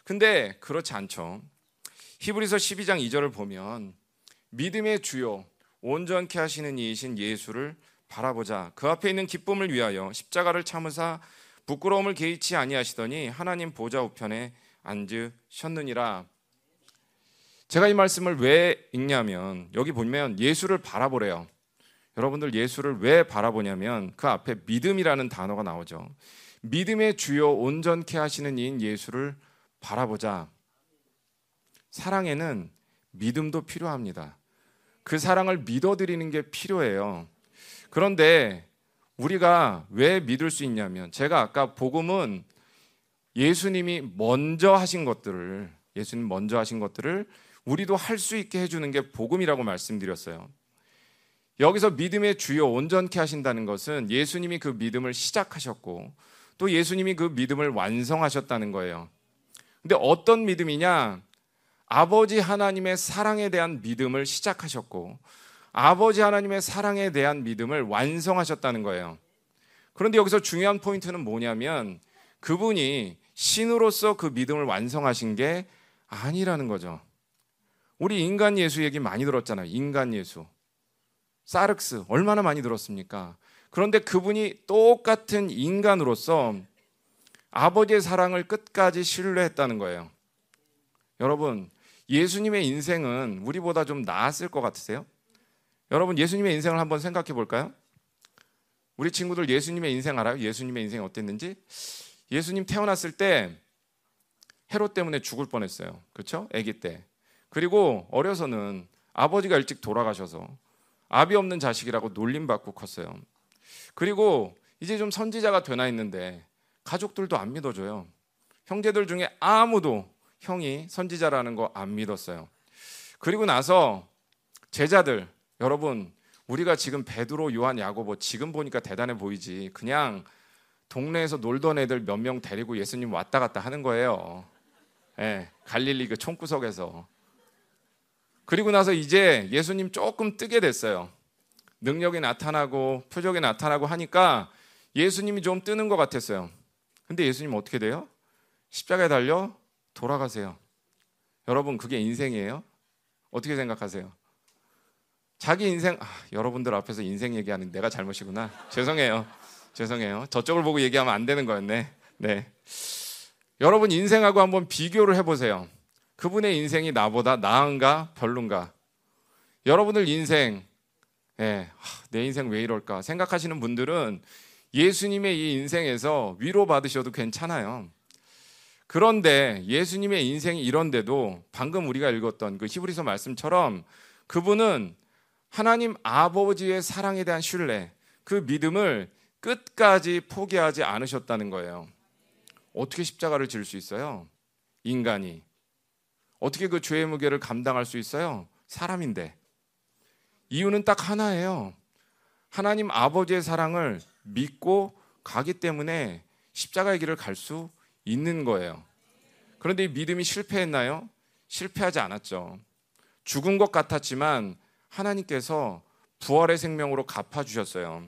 근데 그렇지 않죠. 히브리서 12장 2절을 보면, 믿음의 주요, 온전케 하시는 이이신 예수를 바라보자. 그 앞에 있는 기쁨을 위하여 십자가를 참으사 부끄러움을 개의치 아니하시더니 하나님 보좌 우편에 앉으셨느니라. 제가 이 말씀을 왜 읽냐면 여기 보면 예수를 바라보래요. 여러분들 예수를 왜 바라보냐면 그 앞에 믿음이라는 단어가 나오죠. 믿음의 주요 온전케 하시는 이인 예수를 바라보자. 사랑에는 믿음도 필요합니다. 그 사랑을 믿어드리는 게 필요해요. 그런데 우리가 왜 믿을 수 있냐면 제가 아까 복음은 예수님이 먼저 하신 것들을 예수님 먼저 하신 것들을 우리도 할 수 있게 해주는 게 복음이라고 말씀드렸어요. 여기서 믿음의 주요 온전케 하신다는 것은 예수님이 그 믿음을 시작하셨고 또 예수님이 그 믿음을 완성하셨다는 거예요. 근데 어떤 믿음이냐? 아버지 하나님의 사랑에 대한 믿음을 시작하셨고 아버지 하나님의 사랑에 대한 믿음을 완성하셨다는 거예요. 그런데 여기서 중요한 포인트는 뭐냐면 그분이 신으로서 그 믿음을 완성하신 게 아니라는 거죠. 우리 인간 예수 얘기 많이 들었잖아요. 인간 예수. 사르크스 얼마나 많이 들었습니까? 그런데 그분이 똑같은 인간으로서 아버지의 사랑을 끝까지 신뢰했다는 거예요. 여러분, 예수님의 인생은 우리보다 좀 나았을 것 같으세요? 여러분, 예수님의 인생을 한번 생각해 볼까요? 우리 친구들 예수님의 인생 알아요? 예수님의 인생이 어땠는지? 예수님 태어났을 때 헤롯 때문에 죽을 뻔했어요. 그렇죠? 아기 때. 그리고 어려서는 아버지가 일찍 돌아가셔서 아비 없는 자식이라고 놀림받고 컸어요. 그리고 이제 좀 선지자가 되나 있는데 가족들도 안 믿어줘요. 형제들 중에 아무도 형이 선지자라는 거 안 믿었어요. 그리고 나서 제자들 여러분 우리가 지금 베드로, 요한, 야고보 지금 보니까 대단해 보이지. 그냥 동네에서 놀던 애들 몇 명 데리고 예수님 왔다 갔다 하는 거예요. 예, 갈릴리 그 총구석에서. 그리고 나서 이제 예수님 조금 뜨게 됐어요. 능력이 나타나고 표적이 나타나고 하니까 예수님이 좀 뜨는 것 같았어요. 근데 예수님 어떻게 돼요? 십자가에 달려 돌아가세요. 여러분 그게 인생이에요? 어떻게 생각하세요? 자기 인생 아, 여러분들 앞에서 인생 얘기하는 내가 잘못이구나. 죄송해요. 죄송해요. 저쪽을 보고 얘기하면 안 되는 거였네. 네. 여러분 인생하고 한번 비교를 해 보세요. 그분의 인생이 나보다 나은가 별론가? 여러분들 인생, 예, 내 인생 왜 이럴까 생각하시는 분들은 예수님의 이 인생에서 위로받으셔도 괜찮아요. 그런데 예수님의 인생이 이런데도 방금 우리가 읽었던 그 히브리서 말씀처럼 그분은 하나님 아버지의 사랑에 대한 신뢰, 그 믿음을 끝까지 포기하지 않으셨다는 거예요. 어떻게 십자가를 질 수 있어요? 인간이. 어떻게 그 죄의 무게를 감당할 수 있어요? 사람인데. 이유는 딱 하나예요. 하나님 아버지의 사랑을 믿고 가기 때문에 십자가의 길을 갈 수 있는 거예요. 그런데 이 믿음이 실패했나요? 실패하지 않았죠. 죽은 것 같았지만 하나님께서 부활의 생명으로 갚아 주셨어요.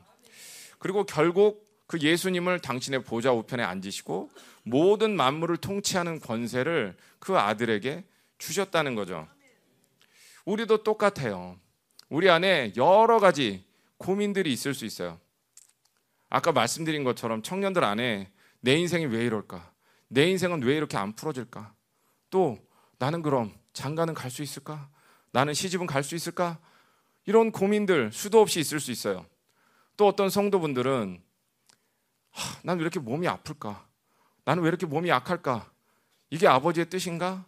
그리고 결국 그 예수님을 당신의 보좌 우편에 앉으시고 모든 만물을 통치하는 권세를 그 아들에게 주셨다는 거죠. 우리도 똑같아요. 우리 안에 여러 가지 고민들이 있을 수 있어요. 아까 말씀드린 것처럼 청년들 안에 내 인생이 왜 이럴까? 내 인생은 왜 이렇게 안 풀어질까? 또 나는 그럼 장가는 갈 수 있을까? 나는 시집은 갈 수 있을까? 이런 고민들 수도 없이 있을 수 있어요. 또 어떤 성도분들은 난 왜 이렇게 몸이 아플까? 나는 왜 이렇게 몸이 약할까? 이게 아버지의 뜻인가?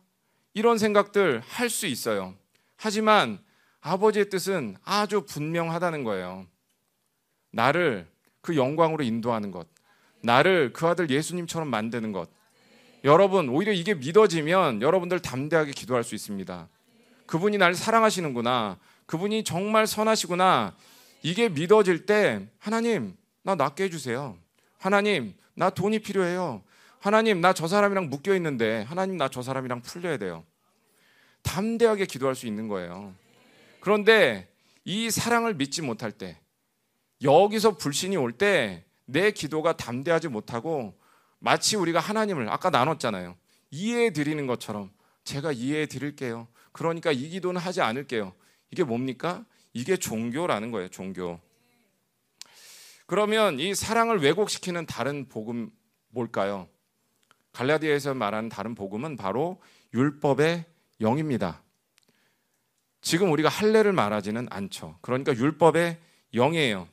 이런 생각들 할 수 있어요. 하지만 아버지의 뜻은 아주 분명하다는 거예요. 나를 그 영광으로 인도하는 것. 나를 그 아들 예수님처럼 만드는 것. 여러분, 오히려 이게 믿어지면 여러분들 담대하게 기도할 수 있습니다. 그분이 날 사랑하시는구나. 그분이 정말 선하시구나. 이게 믿어질 때 하나님, 나 낫게 해주세요. 하나님, 나 돈이 필요해요. 하나님, 나 저 사람이랑 묶여 있는데 하나님, 나 저 사람이랑 풀려야 돼요. 담대하게 기도할 수 있는 거예요. 그런데 이 사랑을 믿지 못할 때, 여기서 불신이 올 때 내 기도가 담대하지 못하고 마치 우리가 하나님을 아까 나눴잖아요. 이해해 드리는 것처럼 제가 이해해 드릴게요. 그러니까 이 기도는 하지 않을게요. 이게 뭡니까? 이게 종교라는 거예요. 종교. 그러면 이 사랑을 왜곡시키는 다른 복음 뭘까요? 갈라디아에서 말하는 다른 복음은 바로 율법의 영입니다. 지금 우리가 할례를 말하지는 않죠. 그러니까 율법의 영이에요.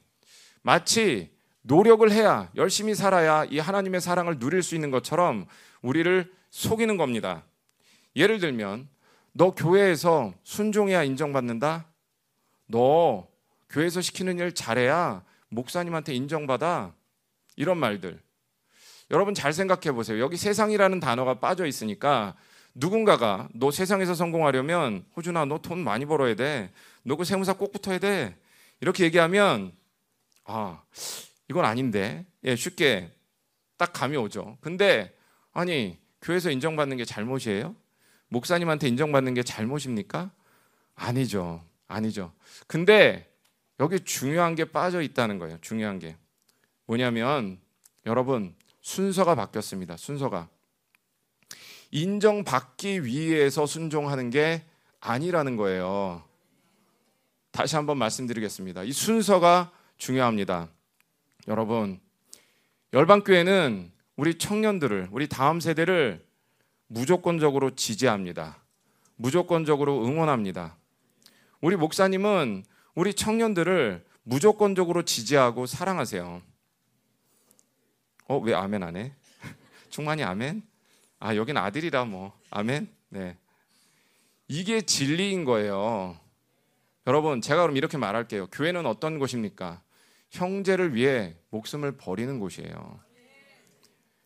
마치 노력을 해야 열심히 살아야 이 하나님의 사랑을 누릴 수 있는 것처럼 우리를 속이는 겁니다. 예를 들면 너 교회에서 순종해야 인정받는다. 너 교회에서 시키는 일 잘해야 목사님한테 인정받아. 이런 말들. 여러분 잘 생각해 보세요. 여기 세상이라는 단어가 빠져 있으니까 누군가가 너 세상에서 성공하려면 호준아 너 돈 많이 벌어야 돼. 너 그 세무사 꼭 붙어야 돼. 이렇게 얘기하면 아 이건 아닌데 예, 쉽게 딱 감이 오죠. 근데 아니 교회에서 인정받는 게 잘못이에요? 목사님한테 인정받는 게 잘못입니까? 아니죠. 아니죠. 근데 여기 중요한 게 빠져 있다는 거예요. 중요한 게 뭐냐면 여러분 순서가 바뀌었습니다. 순서가 인정받기 위해서 순종하는 게 아니라는 거예요. 다시 한번 말씀드리겠습니다. 이 순서가 중요합니다. 여러분, 열방교회는 우리 청년들을, 우리 다음 세대를 무조건적으로 지지합니다. 무조건적으로 응원합니다. 우리 목사님은 우리 청년들을 무조건적으로 지지하고 사랑하세요. 어, 왜 아멘 안 해? <laughs> 충만히 아멘? 아, 여긴 아들이라 뭐. 아멘? 네. 이게 진리인 거예요. 여러분, 제가 그럼 이렇게 말할게요. 교회는 어떤 곳입니까? 형제를 위해 목숨을 버리는 곳이에요.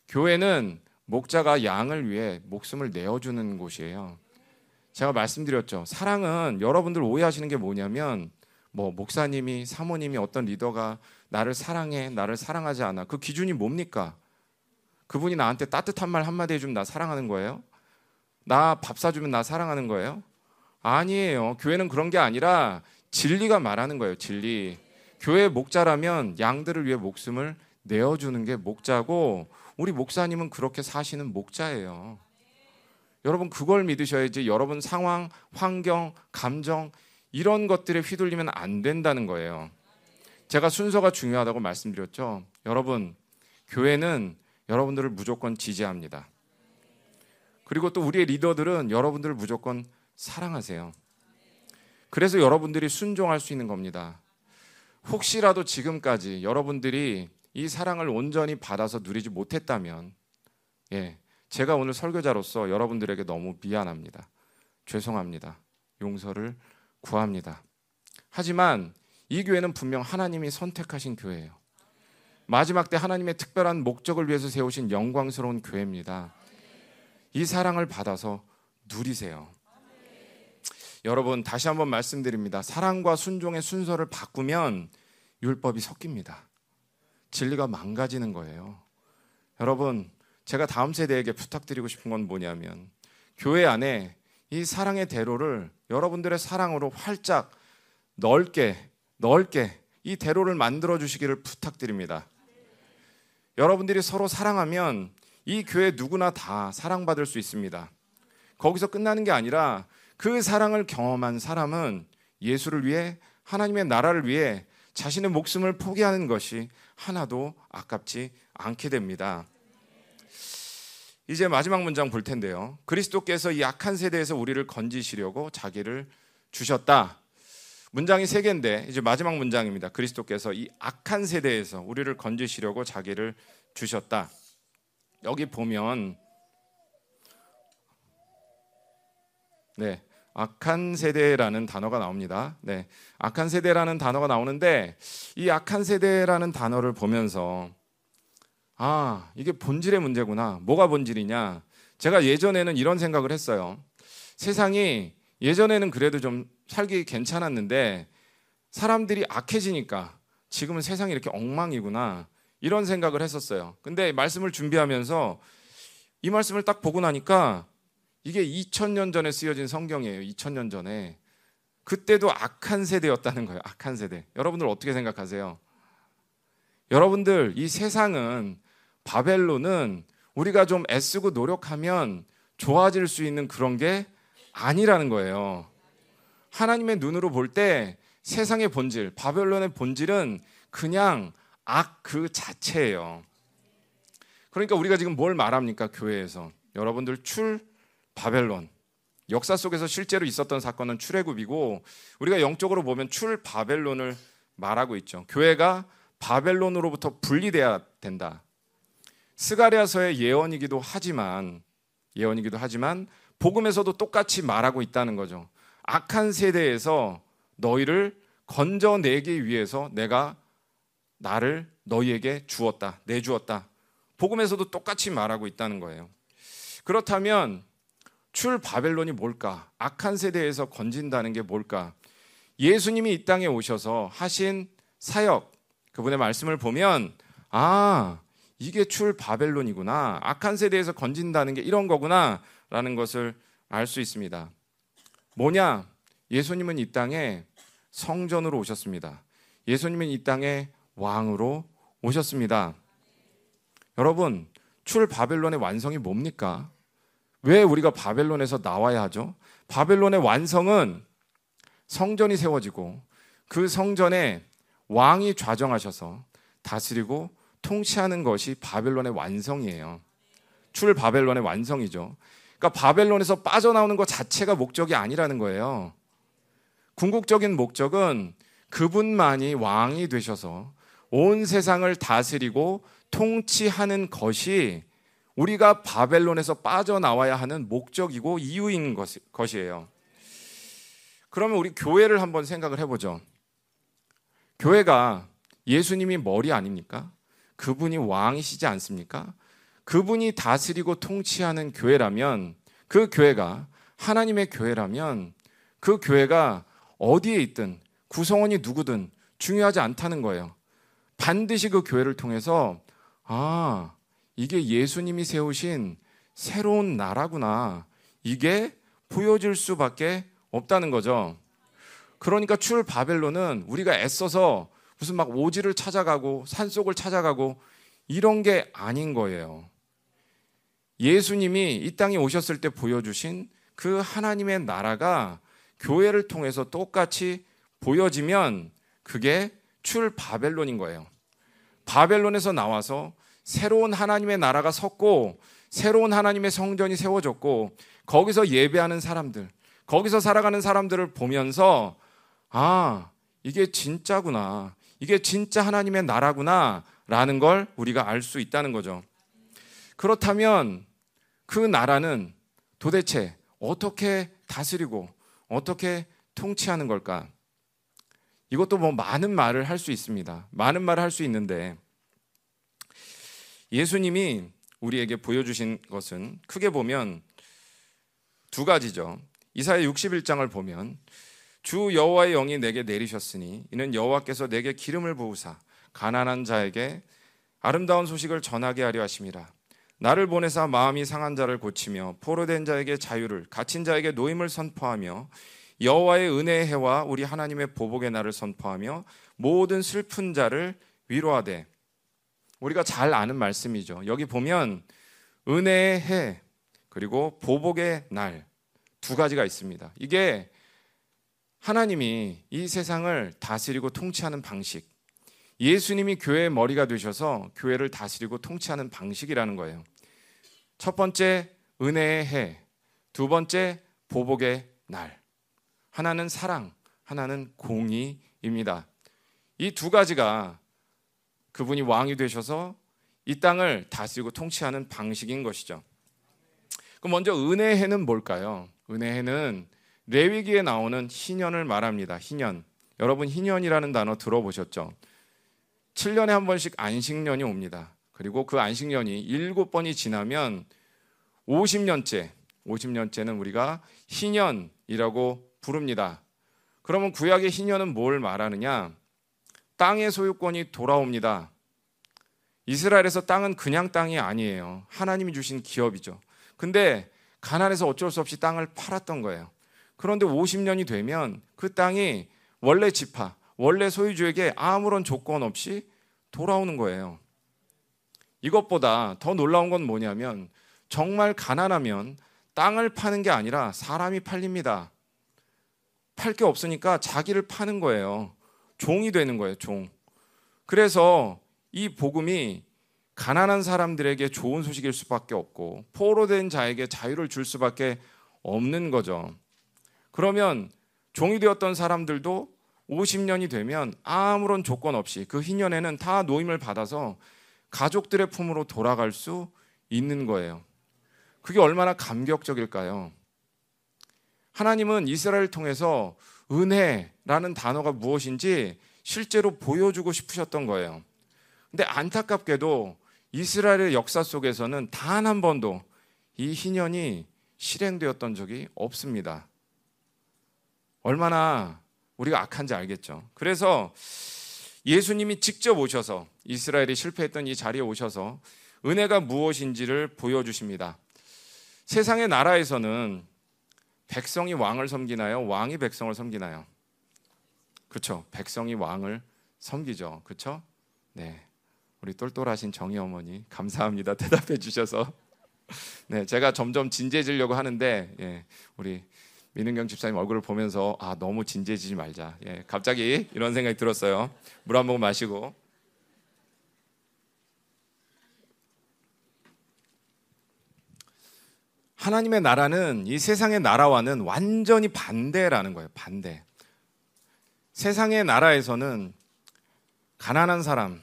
교회는 목자가 양을 위해 목숨을 내어주는 곳이에요. 제가 말씀드렸죠. 사랑은 여러분들 오해하시는 게 뭐냐면, 뭐, 목사님이, 사모님이 어떤 리더가 나를 사랑해, 나를 사랑하지 않아. 그 기준이 뭡니까? 그분이 나한테 따뜻한 말 한마디 해주면 나 사랑하는 거예요? 나 밥 사주면 나 사랑하는 거예요? 아니에요. 교회는 그런 게 아니라 진리가 말하는 거예요. 진리. 교회 목자라면 양들을 위해 목숨을 내어주는 게 목자고 우리 목사님은 그렇게 사시는 목자예요. 여러분 그걸 믿으셔야지 여러분 상황, 환경, 감정 이런 것들에 휘둘리면 안 된다는 거예요. 제가 순서가 중요하다고 말씀드렸죠. 여러분 교회는 여러분들을 무조건 지지합니다. 그리고 또 우리의 리더들은 여러분들을 무조건 사랑하세요. 그래서 여러분들이 순종할 수 있는 겁니다. 혹시라도 지금까지 여러분들이 이 사랑을 온전히 받아서 누리지 못했다면 예, 제가 오늘 설교자로서 여러분들에게 너무 미안합니다. 죄송합니다. 용서를 구합니다. 하지만 이 교회는 분명 하나님이 선택하신 교회예요. 마지막 때 하나님의 특별한 목적을 위해서 세우신 영광스러운 교회입니다. 이 사랑을 받아서 누리세요. 여러분 다시 한번 말씀드립니다. 사랑과 순종의 순서를 바꾸면 율법이 섞입니다. 진리가 망가지는 거예요. 여러분 제가 다음 세대에게 부탁드리고 싶은 건 뭐냐면 교회 안에 이 사랑의 대로를 여러분들의 사랑으로 활짝 넓게 넓게 이 대로를 만들어 주시기를 부탁드립니다. 여러분들이 서로 사랑하면 이 교회 누구나 다 사랑받을 수 있습니다. 거기서 끝나는 게 아니라 그 사랑을 경험한 사람은 예수를 위해 하나님의 나라를 위해 자신의 목숨을 포기하는 것이 하나도 아깝지 않게 됩니다. 이제 마지막 문장 볼 텐데요. 그리스도께서 이 악한 세대에서 우리를 건지시려고 자기를 주셨다. 문장이 세 개인데 이제 마지막 문장입니다. 그리스도께서 이 악한 세대에서 우리를 건지시려고 자기를 주셨다. 여기 보면 네. 악한 세대라는 단어가 나옵니다. 네. 악한 세대라는 단어가 나오는데 이 악한 세대라는 단어를 보면서 아, 이게 본질의 문제구나. 뭐가 본질이냐? 제가 예전에는 이런 생각을 했어요. 세상이 예전에는 그래도 좀 살기 괜찮았는데 사람들이 악해지니까 지금은 세상이 이렇게 엉망이구나. 이런 생각을 했었어요. 근데 말씀을 준비하면서 이 말씀을 딱 보고 나니까 이게 2000년 전에 쓰여진 성경이에요. 2000년 전에. 그때도 악한 세대였다는 거예요. 악한 세대. 여러분들 어떻게 생각하세요? 여러분들 이 세상은 바벨론은 우리가 좀 애쓰고 노력하면 좋아질 수 있는 그런 게 아니라는 거예요. 하나님의 눈으로 볼 때 세상의 본질, 바벨론의 본질은 그냥 악 그 자체예요. 그러니까 우리가 지금 뭘 말합니까? 교회에서. 여러분들 출 바벨론. 역사 속에서 실제로 있었던 사건은 출애굽이고 우리가 영적으로 보면 출 바벨론을 말하고 있죠. 교회가 바벨론으로부터 분리돼야 된다. 스가랴서의 예언이기도 하지만 예언이기도 하지만 복음에서도 똑같이 말하고 있다는 거죠. 악한 세대에서 너희를 건져내기 위해서 내가 나를 너희에게 주었다. 내주었다. 복음에서도 똑같이 말하고 있다는 거예요. 그렇다면 출 바벨론이 뭘까? 악한 세대에서 건진다는 게 뭘까? 예수님이 이 땅에 오셔서 하신 사역, 그분의 말씀을 보면 아, 이게 출 바벨론이구나. 악한 세대에서 건진다는 게 이런 거구나 라는 것을 알 수 있습니다. 뭐냐? 예수님은 이 땅에 성전으로 오셨습니다. 예수님은 이 땅에 왕으로 오셨습니다. 여러분, 출 바벨론의 완성이 뭡니까? 왜 우리가 바벨론에서 나와야 하죠? 바벨론의 완성은 성전이 세워지고 그 성전에 왕이 좌정하셔서 다스리고 통치하는 것이 바벨론의 완성이에요. 출 바벨론의 완성이죠. 그러니까 바벨론에서 빠져나오는 것 자체가 목적이 아니라는 거예요. 궁극적인 목적은 그분만이 왕이 되셔서 온 세상을 다스리고 통치하는 것이 우리가 바벨론에서 빠져나와야 하는 목적이고 이유인 것이에요. 그러면 우리 교회를 한번 생각을 해보죠. 교회가 예수님이 머리 아닙니까? 그분이 왕이시지 않습니까? 그분이 다스리고 통치하는 교회라면 그 교회가 하나님의 교회라면 그 교회가 어디에 있든 구성원이 누구든 중요하지 않다는 거예요. 반드시 그 교회를 통해서 아, 이게 예수님이 세우신 새로운 나라구나. 이게 보여질 수밖에 없다는 거죠. 그러니까 출 바벨론은 우리가 애써서 무슨 막 오지를 찾아가고 산속을 찾아가고 이런 게 아닌 거예요. 예수님이 이 땅에 오셨을 때 보여주신 그 하나님의 나라가 교회를 통해서 똑같이 보여지면 그게 출 바벨론인 거예요. 바벨론에서 나와서 새로운 하나님의 나라가 섰고 새로운 하나님의 성전이 세워졌고 거기서 예배하는 사람들, 거기서 살아가는 사람들을 보면서 아, 이게 진짜구나. 이게 진짜 하나님의 나라구나 나라는 걸 우리가 알 수 있다는 거죠. 그렇다면 그 나라는 도대체 어떻게 다스리고 어떻게 통치하는 걸까? 이것도 뭐 많은 말을 할 수 있습니다. 많은 말을 할 수 있는데 예수님이 우리에게 보여주신 것은 크게 보면 두 가지죠. 이사야 61장을 보면 주 여호와의 영이 내게 내리셨으니 이는 여호와께서 내게 기름을 부으사 가난한 자에게 아름다운 소식을 전하게 하려 하심이라. 나를 보내사 마음이 상한 자를 고치며 포로된 자에게 자유를 갇힌 자에게 노임을 선포하며 여호와의 은혜의 해와 우리 하나님의 보복의 날을 선포하며 모든 슬픈 자를 위로하되 우리가 잘 아는 말씀이죠. 여기 보면 은혜의 해 그리고 보복의 날 두 가지가 있습니다. 이게 하나님이 이 세상을 다스리고 통치하는 방식, 예수님이 교회의 머리가 되셔서 교회를 다스리고 통치하는 방식이라는 거예요. 첫 번째 은혜의 해, 두 번째 보복의 날. 하나는 사랑, 하나는 공의입니다. 이 두 가지가 그분이 왕이 되셔서 이 땅을 다스리고 통치하는 방식인 것이죠. 그럼 먼저 은혜해는 뭘까요? 은혜해는 레위기에 나오는 희년을 말합니다. 희년. 여러분 희년이라는 단어 들어보셨죠? 7년에 한 번씩 안식년이 옵니다. 그리고 그 안식년이 7번이 지나면 50년째, 50년째는 우리가 희년이라고 부릅니다. 그러면 구약의 희년은 뭘 말하느냐? 땅의 소유권이 돌아옵니다. 이스라엘에서 땅은 그냥 땅이 아니에요. 하나님이 주신 기업이죠. 근데 가난해서 어쩔 수 없이 땅을 팔았던 거예요. 그런데 50년이 되면 그 땅이 원래 지파, 원래 소유주에게 아무런 조건 없이 돌아오는 거예요. 이것보다 더 놀라운 건 뭐냐면 정말 가난하면 땅을 파는 게 아니라 사람이 팔립니다. 팔 게 없으니까 자기를 파는 거예요. 종이 되는 거예요, 종. 그래서 이 복음이 가난한 사람들에게 좋은 소식일 수밖에 없고 포로 된 자에게 자유를 줄 수밖에 없는 거죠. 그러면 종이 되었던 사람들도 50년이 되면 아무런 조건 없이 그 희년에는 다 노임을 받아서 가족들의 품으로 돌아갈 수 있는 거예요. 그게 얼마나 감격적일까요? 하나님은 이스라엘을 통해서 은혜라는 단어가 무엇인지 실제로 보여주고 싶으셨던 거예요. 근데 안타깝게도 이스라엘의 역사 속에서는 단 한 번도 이 희년이 실행되었던 적이 없습니다. 얼마나 우리가 악한지 알겠죠. 그래서 예수님이 직접 오셔서 이스라엘이 실패했던 이 자리에 오셔서 은혜가 무엇인지를 보여주십니다. 세상의 나라에서는 백성이 왕을 섬기나요? 왕이 백성을 섬기나요? 그렇죠. 백성이 왕을 섬기죠. 그렇죠? 네. 우리 똘똘하신 정희 어머니 감사합니다. <laughs> 대답해 주셔서. 네, 제가 점점 진지해지려고 하는데 예, 우리 민은경 집사님 얼굴을 보면서 아 너무 진지해지지 말자. 예, 갑자기 이런 생각이 들었어요. 물 한 모금 마시고. 하나님의 나라는 이 세상의 나라와는 완전히 반대라는 거예요. 반대. 세상의 나라에서는 가난한 사람,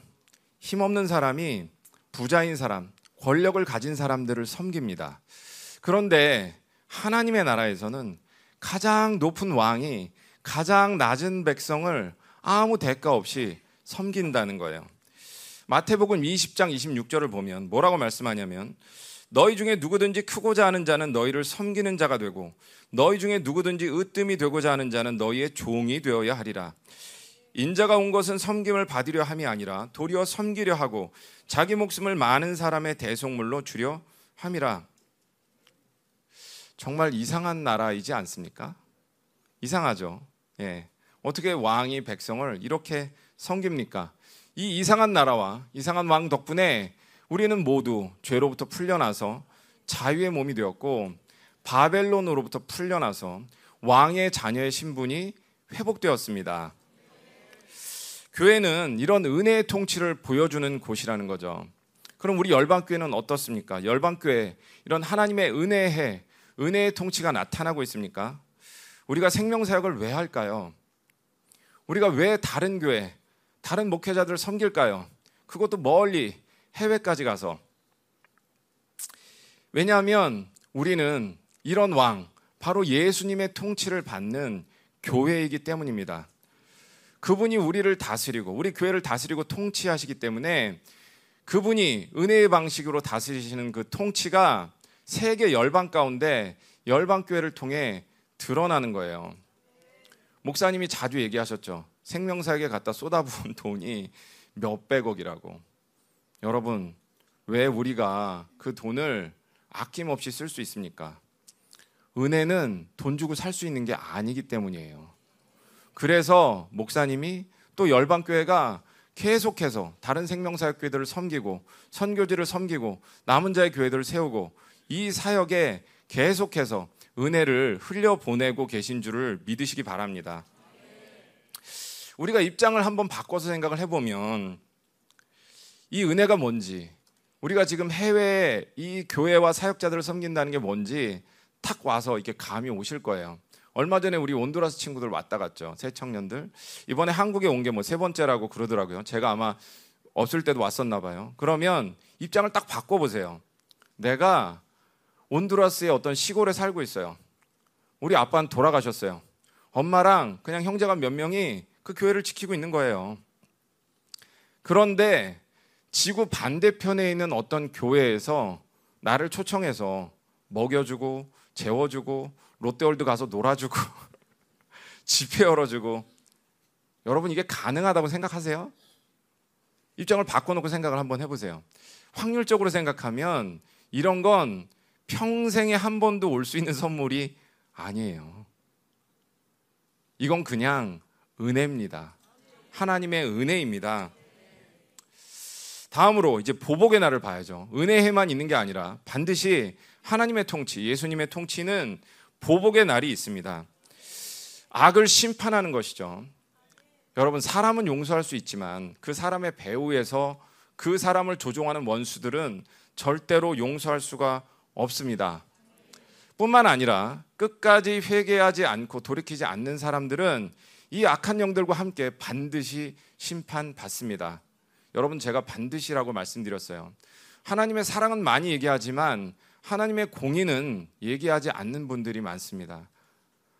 힘없는 사람이 부자인 사람, 권력을 가진 사람들을 섬깁니다. 그런데 하나님의 나라에서는 가장 높은 왕이 가장 낮은 백성을 아무 대가 없이 섬긴다는 거예요. 마태복음 20장 26절을 보면 뭐라고 말씀하냐면 너희 중에 누구든지 크고자 하는 자는 너희를 섬기는 자가 되고 너희 중에 누구든지 으뜸이 되고자 하는 자는 너희의 종이 되어야 하리라. 인자가 온 것은 섬김을 받으려 함이 아니라 도리어 섬기려 하고 자기 목숨을 많은 사람의 대속물로 주려 함이라. 정말 이상한 나라이지 않습니까? 이상하죠. 예. 어떻게 왕이 백성을 이렇게 섬깁니까? 이 이상한 나라와 이상한 왕 덕분에 우리는 모두 죄로부터 풀려나서 자유의 몸이 되었고 바벨론으로부터 풀려나서 왕의 자녀의 신분이 회복되었습니다. 교회는 이런 은혜의 통치를 보여주는 곳이라는 거죠. 그럼 우리 열방교회는 어떻습니까? 열방교회 이런 하나님의 은혜의 은혜의 통치가 나타나고 있습니까? 우리가 생명사역을 왜 할까요? 우리가 왜 다른 교회, 다른 목회자들을 섬길까요? 그것도 멀리 해외까지 가서 왜냐하면 우리는 이런 왕 바로 예수님의 통치를 받는 교회이기 때문입니다. 그분이 우리를 다스리고 우리 교회를 다스리고 통치하시기 때문에 그분이 은혜의 방식으로 다스리시는 그 통치가 세계 열방 가운데 열방 교회를 통해 드러나는 거예요. 목사님이 자주 얘기하셨죠. 생명사에게 갖다 쏟아부은 돈이 몇백억이라고. 여러분, 왜 우리가 그 돈을 아낌없이 쓸 수 있습니까? 은혜는 돈 주고 살 수 있는 게 아니기 때문이에요. 그래서 목사님이 또 열방교회가 계속해서 다른 생명사역 교회들을 섬기고 선교지를 섬기고 남은 자의 교회들을 세우고 이 사역에 계속해서 은혜를 흘려보내고 계신 줄을 믿으시기 바랍니다. 우리가 입장을 한번 바꿔서 생각을 해보면 이 은혜가 뭔지 우리가 지금 해외에 이 교회와 사역자들을 섬긴다는 게 뭔지 탁 와서 이렇게 감이 오실 거예요. 얼마 전에 우리 온두라스 친구들 왔다 갔죠. 새 청년들. 이번에 한국에 온 게 뭐 세 번째라고 그러더라고요. 제가 아마 없을 때도 왔었나 봐요. 그러면 입장을 딱 바꿔보세요. 내가 온두라스의 어떤 시골에 살고 있어요. 우리 아빠는 돌아가셨어요. 엄마랑 그냥 형제가 몇 명이 그 교회를 지키고 있는 거예요. 그런데 지구 반대편에 있는 어떤 교회에서 나를 초청해서 먹여주고 재워주고 롯데월드 가서 놀아주고 <laughs> 집회 열어주고 여러분 이게 가능하다고 생각하세요? 입장을 바꿔놓고 생각을 한번 해보세요. 확률적으로 생각하면 이런 건 평생에 한 번도 올 수 있는 선물이 아니에요. 이건 그냥 은혜입니다. 하나님의 은혜입니다. 다음으로 이제 보복의 날을 봐야죠. 은혜에만 있는 게 아니라 반드시 하나님의 통치, 예수님의 통치는 보복의 날이 있습니다. 악을 심판하는 것이죠. 여러분, 사람은 용서할 수 있지만 그 사람의 배후에서 그 사람을 조종하는 원수들은 절대로 용서할 수가 없습니다. 뿐만 아니라 끝까지 회개하지 않고 돌이키지 않는 사람들은 이 악한 영들과 함께 반드시 심판받습니다. 여러분, 제가 반드시라고 말씀드렸어요. 하나님의 사랑은 많이 얘기하지만 하나님의 공의는 얘기하지 않는 분들이 많습니다.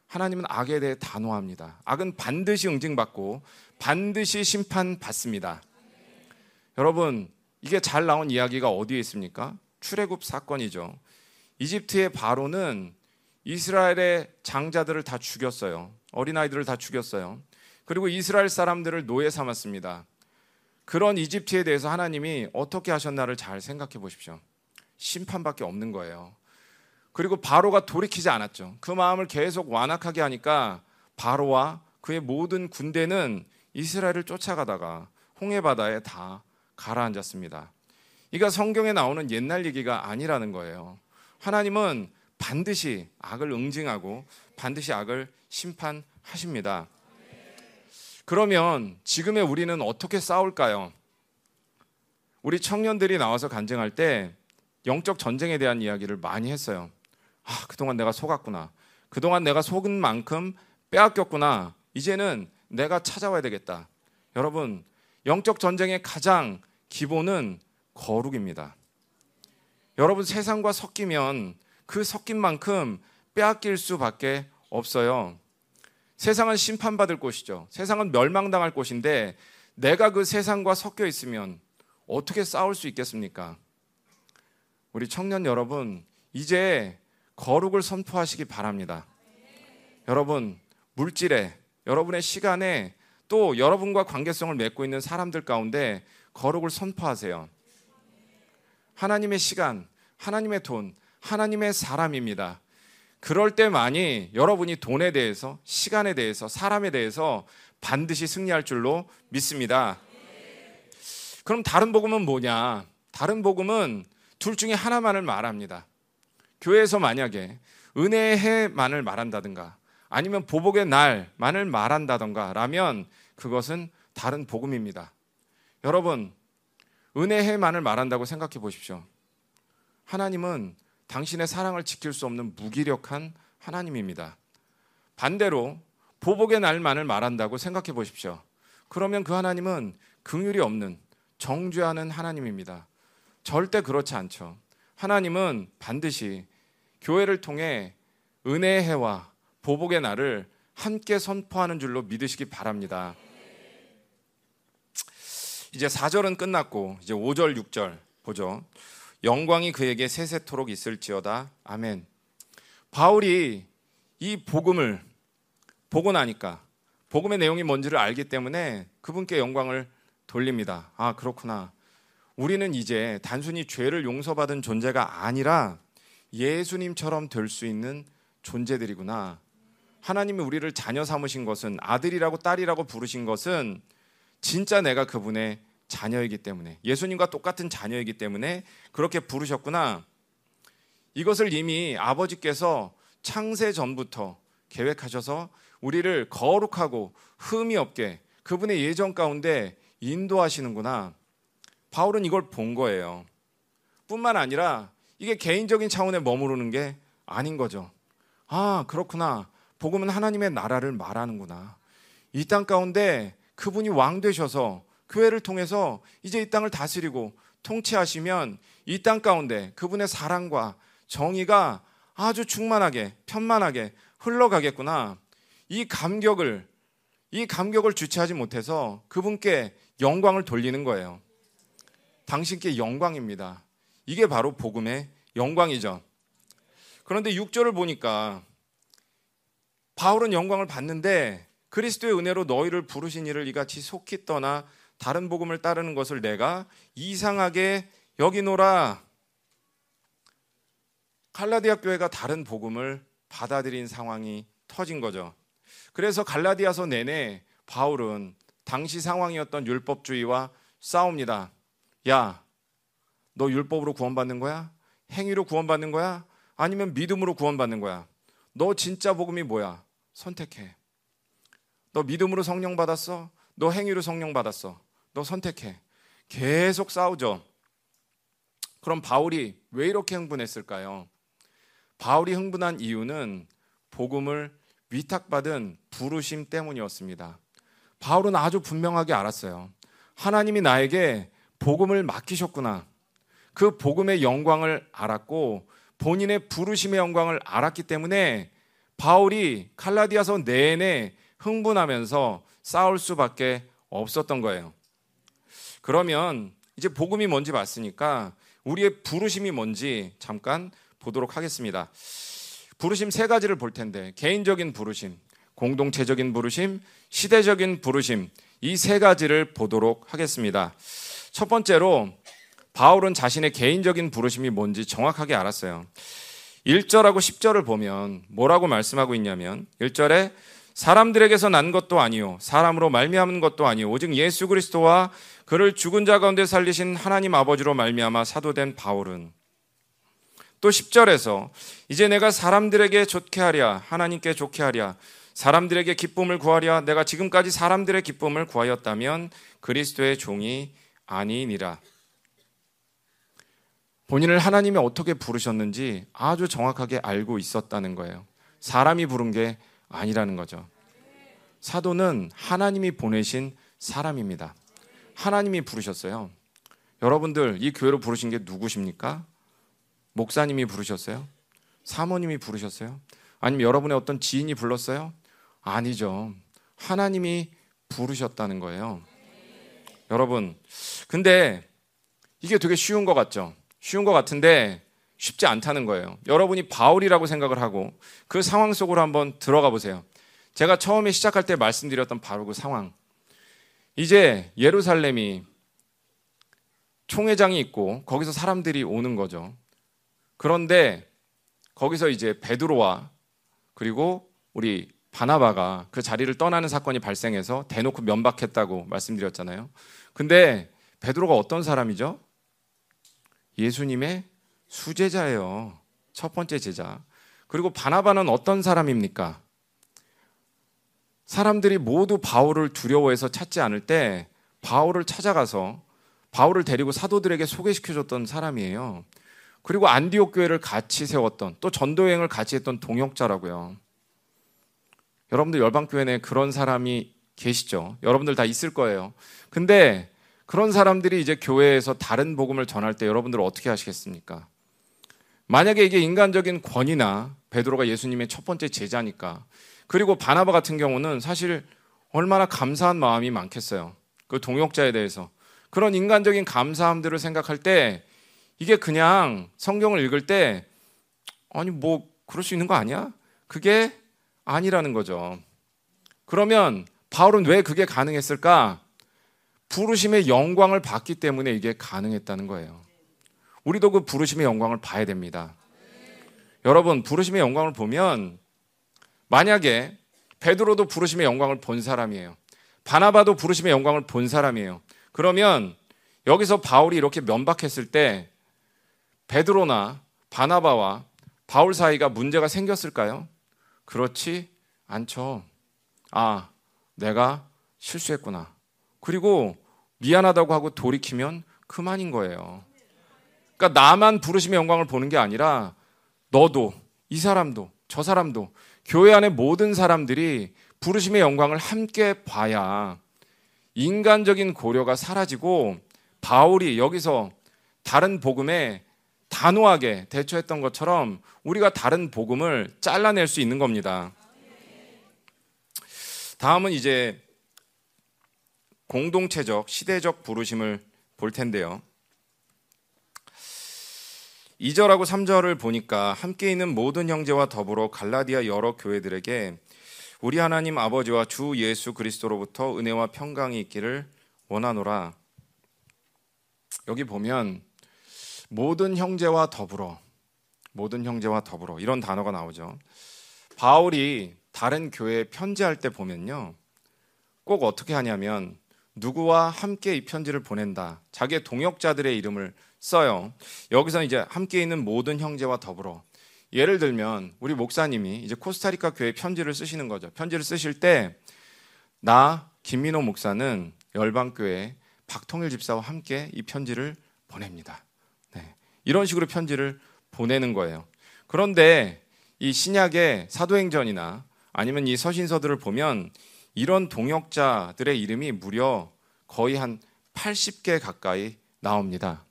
하나님은 악에 대해 단호합니다. 악은 반드시 응징받고 반드시 심판받습니다. 여러분, 이게 잘 나온 이야기가 어디에 있습니까? 출애굽 사건이죠. 이집트의 바로는 이스라엘의 장자들을 다 죽였어요. 어린아이들을 다 죽였어요. 그리고 이스라엘 사람들을 노예 삼았습니다. 그런 이집트에 대해서 하나님이 어떻게 하셨나를 잘 생각해 보십시오. 심판밖에 없는 거예요. 그리고 바로가 돌이키지 않았죠. 그 마음을 계속 완악하게 하니까 바로와 그의 모든 군대는 이스라엘을 쫓아가다가 홍해 바다에 다 가라앉았습니다. 이가 성경에 나오는 옛날 얘기가 아니라는 거예요. 하나님은 반드시 악을 응징하고 반드시 악을 심판하십니다. 그러면 지금의 우리는 어떻게 싸울까요? 우리 청년들이 나와서 간증할 때 영적 전쟁에 대한 이야기를 많이 했어요. 아, 그동안 내가 속았구나. 그동안 내가 속은 만큼 빼앗겼구나. 이제는 내가 찾아와야 되겠다. 여러분, 영적 전쟁의 가장 기본은 거룩입니다. 여러분, 세상과 섞이면 그 섞인 만큼 빼앗길 수밖에 없어요. 세상은 심판받을 곳이죠. 세상은 멸망당할 곳인데 내가 그 세상과 섞여 있으면 어떻게 싸울 수 있겠습니까? 우리 청년 여러분, 이제 거룩을 선포하시기 바랍니다. 여러분, 물질에, 여러분의 시간에 또 여러분과 관계성을 맺고 있는 사람들 가운데 거룩을 선포하세요. 하나님의 시간, 하나님의 돈, 하나님의 사람입니다. 그럴 때만이 여러분이 돈에 대해서, 시간에 대해서, 사람에 대해서 반드시 승리할 줄로 믿습니다. 그럼 다른 복음은 뭐냐? 다른 복음은 둘 중에 하나만을 말합니다. 교회에서 만약에 은혜의 해만을 말한다든가 아니면 보복의 날만을 말한다든가 라면 그것은 다른 복음입니다. 여러분, 은혜의 해만을 말한다고 생각해 보십시오. 하나님은 당신의 사랑을 지킬 수 없는 무기력한 하나님입니다. 반대로 보복의 날만을 말한다고 생각해 보십시오. 그러면 그 하나님은 긍휼이 없는 정죄하는 하나님입니다. 절대 그렇지 않죠. 하나님은 반드시 교회를 통해 은혜의 해와 보복의 날을 함께 선포하는 줄로 믿으시기 바랍니다. 이제 4절은 끝났고 이제 5절, 6절 보죠. 영광이 그에게 세세토록 있을지어다. 아멘. 바울이 이 복음을 보고 나니까 복음의 내용이 뭔지를 알기 때문에 그분께 영광을 돌립니다. 아, 그렇구나. 우리는 이제 단순히 죄를 용서받은 존재가 아니라 예수님처럼 될 수 있는 존재들이구나. 하나님이 우리를 자녀 삼으신 것은 아들이라고 딸이라고 부르신 것은 진짜 내가 그분의 자녀이기 때문에 예수님과 똑같은 자녀이기 때문에 그렇게 부르셨구나. 이것을 이미 아버지께서 창세 전부터 계획하셔서 우리를 거룩하고 흠이 없게 그분의 예정 가운데 인도하시는구나. 바울은 이걸 본 거예요. 뿐만 아니라 이게 개인적인 차원에 머무르는 게 아닌 거죠. 아, 그렇구나. 복음은 하나님의 나라를 말하는구나. 이 땅 가운데 그분이 왕 되셔서 교회를 통해서 이제 이 땅을 다스리고 통치하시면 이 땅 가운데 그분의 사랑과 정의가 아주 충만하게 편만하게 흘러가겠구나. 이 감격을 이 감격을 주체하지 못해서 그분께 영광을 돌리는 거예요. 당신께 영광입니다. 이게 바로 복음의 영광이죠. 그런데 6절을 보니까 바울은 영광을 받는데 그리스도의 은혜로 너희를 부르신 이를 이같이 속히 떠나 다른 복음을 따르는 것을 내가 이상하게 여기노라. 갈라디아 교회가 다른 복음을 받아들인 상황이 터진 거죠. 그래서 갈라디아서 내내 바울은 당시 상황이었던 율법주의와 싸웁니다. 야, 너 율법으로 구원받는 거야? 행위로 구원받는 거야? 아니면 믿음으로 구원받는 거야? 너 진짜 복음이 뭐야? 선택해. 너 믿음으로 성령 받았어? 너 행위로 성령 받았어? 너 선택해. 계속 싸우죠. 그럼 바울이 왜 이렇게 흥분했을까요? 바울이 흥분한 이유는 복음을 위탁받은 부르심 때문이었습니다. 바울은 아주 분명하게 알았어요. 하나님이 나에게 복음을 맡기셨구나. 그 복음의 영광을 알았고 본인의 부르심의 영광을 알았기 때문에 바울이 칼라디아서 내내 흥분하면서 싸울 수밖에 없었던 거예요. 그러면 이제 복음이 뭔지 봤으니까 우리의 부르심이 뭔지 잠깐 보도록 하겠습니다. 부르심 세 가지를 볼 텐데 개인적인 부르심, 공동체적인 부르심, 시대적인 부르심 이 세 가지를 보도록 하겠습니다. 첫 번째로 바울은 자신의 개인적인 부르심이 뭔지 정확하게 알았어요. 1절하고 10절을 보면 뭐라고 말씀하고 있냐면 1절에 사람들에게서 난 것도 아니요 사람으로 말미암은 것도 아니요 오직 예수 그리스도와 그를 죽은 자 가운데 살리신 하나님 아버지로 말미암아 사도된 바울은 또 10절에서 이제 내가 사람들에게 좋게 하랴 하나님께 좋게 하랴 사람들에게 기쁨을 구하랴 내가 지금까지 사람들의 기쁨을 구하였다면 그리스도의 종이 아니니라. 본인을 하나님이 어떻게 부르셨는지 아주 정확하게 알고 있었다는 거예요. 사람이 부른 게 아니라는 거죠. 사도는 하나님이 보내신 사람입니다. 하나님이 부르셨어요. 여러분들 이 교회로 부르신 게 누구십니까? 목사님이 부르셨어요? 사모님이 부르셨어요? 아니면 여러분의 어떤 지인이 불렀어요? 아니죠. 하나님이 부르셨다는 거예요. 여러분, 근데 이게 되게 쉬운 것 같죠? 쉬운 것 같은데 쉽지 않다는 거예요. 여러분이 바울이라고 생각을 하고 그 상황 속으로 한번 들어가 보세요. 제가 처음에 시작할 때 말씀드렸던 바로 그 상황. 이제 예루살렘이 총회장이 있고 거기서 사람들이 오는 거죠. 그런데 거기서 이제 베드로와 그리고 우리 바나바가 그 자리를 떠나는 사건이 발생해서 대놓고 면박했다고 말씀드렸잖아요. 근데 베드로가 어떤 사람이죠? 예수님의 수제자예요. 첫 번째 제자. 그리고 바나바는 어떤 사람입니까? 사람들이 모두 바울을 두려워해서 찾지 않을 때 바울을 찾아가서 바울을 데리고 사도들에게 소개시켜 줬던 사람이에요. 그리고 안디옥 교회를 같이 세웠던 또 전도 여행을 같이 했던 동역자라고요. 여러분들 열방 교회 내 그런 사람이 계시죠? 여러분들 다 있을 거예요. 근데 그런 사람들이 이제 교회에서 다른 복음을 전할 때 여러분들 어떻게 하시겠습니까? 만약에 이게 인간적인 권위나 베드로가 예수님의 첫 번째 제자니까 그리고 바나바 같은 경우는 사실 얼마나 감사한 마음이 많겠어요. 그 동역자에 대해서 그런 인간적인 감사함들을 생각할 때 이게 그냥 성경을 읽을 때 아니 뭐 그럴 수 있는 거 아니야? 그게 아니라는 거죠. 그러면 바울은 왜 그게 가능했을까? 부르심의 영광을 받기 때문에 이게 가능했다는 거예요. 우리도 그 부르심의 영광을 봐야 됩니다. 여러분, 부르심의 영광을 보면 만약에 베드로도 부르심의 영광을 본 사람이에요. 바나바도 부르심의 영광을 본 사람이에요. 그러면 여기서 바울이 이렇게 면박했을 때 베드로나 바나바와 바울 사이가 문제가 생겼을까요? 그렇지 않죠. 아, 내가 실수했구나. 그리고 미안하다고 하고 돌이키면 그만인 거예요. 그러니까 나만 부르심의 영광을 보는 게 아니라 너도 이 사람도 저 사람도 교회 안에 모든 사람들이 부르심의 영광을 함께 봐야 인간적인 고려가 사라지고 바울이 여기서 다른 복음에 단호하게 대처했던 것처럼 우리가 다른 복음을 잘라낼 수 있는 겁니다. 다음은 이제 공동체적 시대적 부르심을 볼 텐데요. 2절하고 3절을 보니까 함께 있는 모든 형제와 더불어 갈라디아 여러 교회들에게 우리 하나님 아버지와 주 예수 그리스도로부터 은혜와 평강이 있기를 원하노라. 여기 보면 모든 형제와 더불어 모든 형제와 더불어 이런 단어가 나오죠. 바울이 다른 교회에 편지할 때 보면요. 꼭 어떻게 하냐면 누구와 함께 이 편지를 보낸다. 자기의 동역자들의 이름을 써요. 여기서 이제 함께 있는 모든 형제와 더불어. 예를 들면 우리 목사님이 이제 코스타리카 교회 편지를 쓰시는 거죠. 편지를 쓰실 때 나 김민호 목사는 열방교회 박통일 집사와 함께 이 편지를 보냅니다. 네. 이런 식으로 편지를 보내는 거예요. 그런데 이 신약의 사도행전이나 아니면 이 서신서들을 보면 이런 동역자들의 이름이 무려 거의 한 80개 가까이 나옵니다.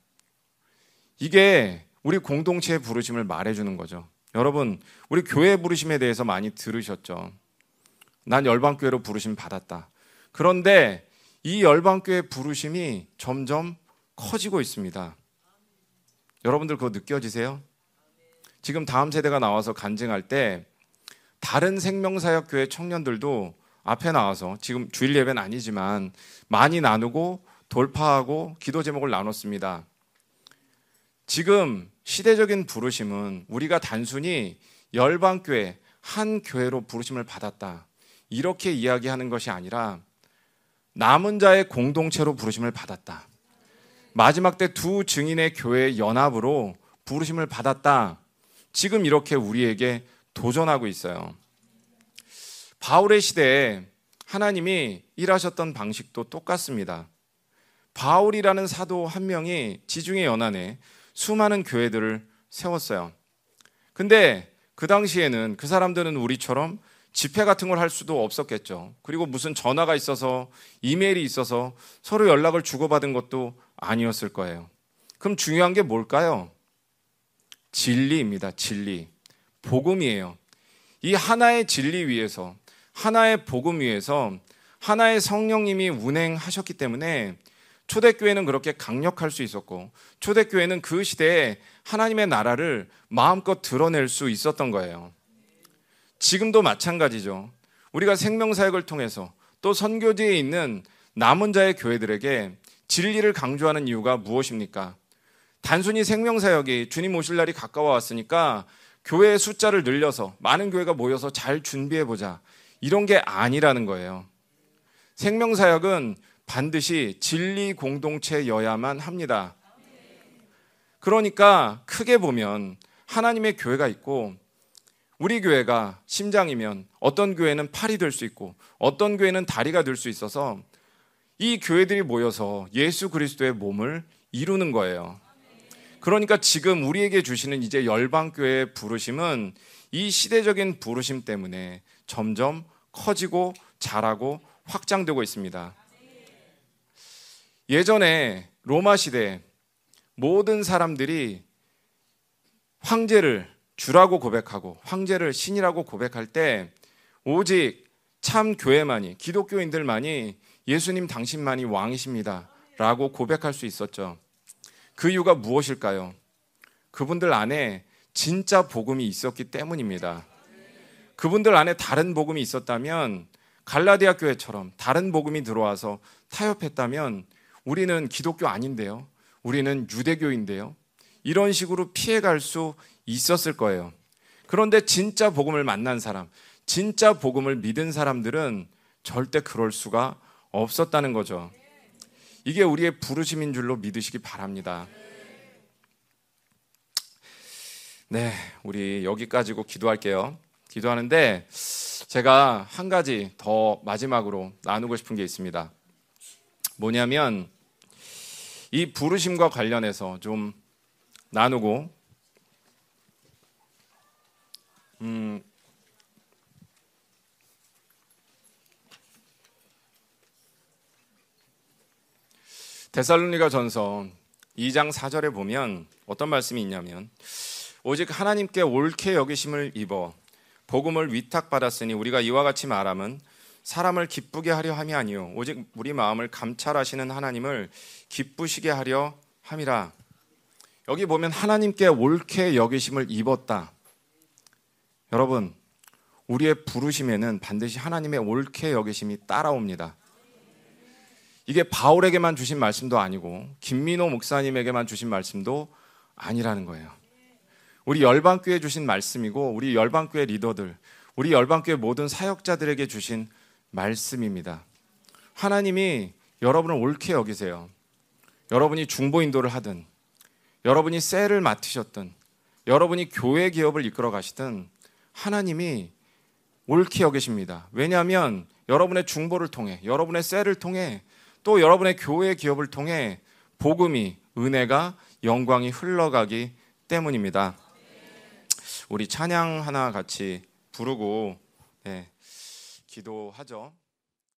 이게 우리 공동체의 부르심을 말해주는 거죠. 여러분, 우리 교회 부르심에 대해서 많이 들으셨죠? 난 열방교회로 부르심 받았다. 그런데 이 열방교회 부르심이 점점 커지고 있습니다. 여러분들 그거 느껴지세요? 지금 다음 세대가 나와서 간증할 때 다른 생명사역 교회 청년들도 앞에 나와서 지금 주일 예배는 아니지만 많이 나누고 돌파하고 기도 제목을 나눴습니다. 지금 시대적인 부르심은 우리가 단순히 열방교회 한 교회로 부르심을 받았다. 이렇게 이야기하는 것이 아니라 남은 자의 공동체로 부르심을 받았다. 마지막 때 두 증인의 교회 연합으로 부르심을 받았다. 지금 이렇게 우리에게 도전하고 있어요. 바울의 시대에 하나님이 일하셨던 방식도 똑같습니다. 바울이라는 사도 한 명이 지중해 연안에 수많은 교회들을 세웠어요. 근데 그 당시에는 그 사람들은 우리처럼 집회 같은 걸 할 수도 없었겠죠. 그리고 무슨 전화가 있어서 이메일이 있어서 서로 연락을 주고받은 것도 아니었을 거예요. 그럼 중요한 게 뭘까요? 진리입니다. 진리. 복음이에요. 이 하나의 진리 위에서, 하나의 복음 위에서 하나의 성령님이 운행하셨기 때문에 초대교회는 그렇게 강력할 수 있었고 초대교회는 그 시대에 하나님의 나라를 마음껏 드러낼 수 있었던 거예요. 지금도 마찬가지죠. 우리가 생명사역을 통해서 또 선교지에 있는 남은 자의 교회들에게 진리를 강조하는 이유가 무엇입니까? 단순히 생명사역이 주님 오실 날이 가까워 왔으니까 교회의 숫자를 늘려서 많은 교회가 모여서 잘 준비해보자. 이런 게 아니라는 거예요. 생명사역은 반드시 진리 공동체여야만 합니다. 그러니까 크게 보면 하나님의 교회가 있고 우리 교회가 심장이면 어떤 교회는 팔이 될 수 있고 어떤 교회는 다리가 될 수 있어서 이 교회들이 모여서 예수 그리스도의 몸을 이루는 거예요. 그러니까 지금 우리에게 주시는 이제 열방교회의 부르심은 이 시대적인 부르심 때문에 점점 커지고 자라고 확장되고 있습니다. 예전에 로마 시대 모든 사람들이 황제를 주라고 고백하고 황제를 신이라고 고백할 때 오직 참 교회만이 기독교인들만이 예수님 당신만이 왕이십니다. 라고 고백할 수 있었죠. 그 이유가 무엇일까요? 그분들 안에 진짜 복음이 있었기 때문입니다. 그분들 안에 다른 복음이 있었다면 갈라디아 교회처럼 다른 복음이 들어와서 타협했다면 우리는 기독교 아닌데요. 우리는 유대교인데요. 이런 식으로 피해갈 수 있었을 거예요. 그런데 진짜 복음을 만난 사람, 진짜 복음을 믿은 사람들은 절대 그럴 수가 없었다는 거죠. 이게 우리의 부르심인 줄로 믿으시기 바랍니다. 네, 우리 여기까지고 기도할게요. 기도하는데 제가 한 가지 더 마지막으로 나누고 싶은 게 있습니다. 뭐냐면 이 부르심과 관련해서 좀 나누고 음 데살로니가 전서 2장 4절에 보면 어떤 말씀이 있냐면 오직 하나님께 옳게 여기심을 입어 복음을 위탁받았으니 우리가 이와 같이 말함은 사람을 기쁘게 하려 함이 아니요 오직 우리 마음을 감찰하시는 하나님을 기쁘시게 하려 함이라. 여기 보면 하나님께 옳게 여기심을 입었다. 여러분, 우리의 부르심에는 반드시 하나님의 옳게 여기심이 따라옵니다. 이게 바울에게만 주신 말씀도 아니고 김민호 목사님에게만 주신 말씀도 아니라는 거예요. 우리 열방교회 주신 말씀이고 우리 열방교회 리더들, 우리 열방교회 모든 사역자들에게 주신 말씀입니다. 하나님이 여러분을 옳게 여기세요. 여러분이 중보 인도를 하든 여러분이 셀을 맡으셨든 여러분이 교회 기업을 이끌어 가시든 하나님이 옳게 여기십니다. 왜냐하면 여러분의 중보를 통해 여러분의 셀을 통해 또 여러분의 교회 기업을 통해 복음이 은혜가 영광이 흘러가기 때문입니다. 우리 찬양 하나 같이 부르고 네, 기도하죠.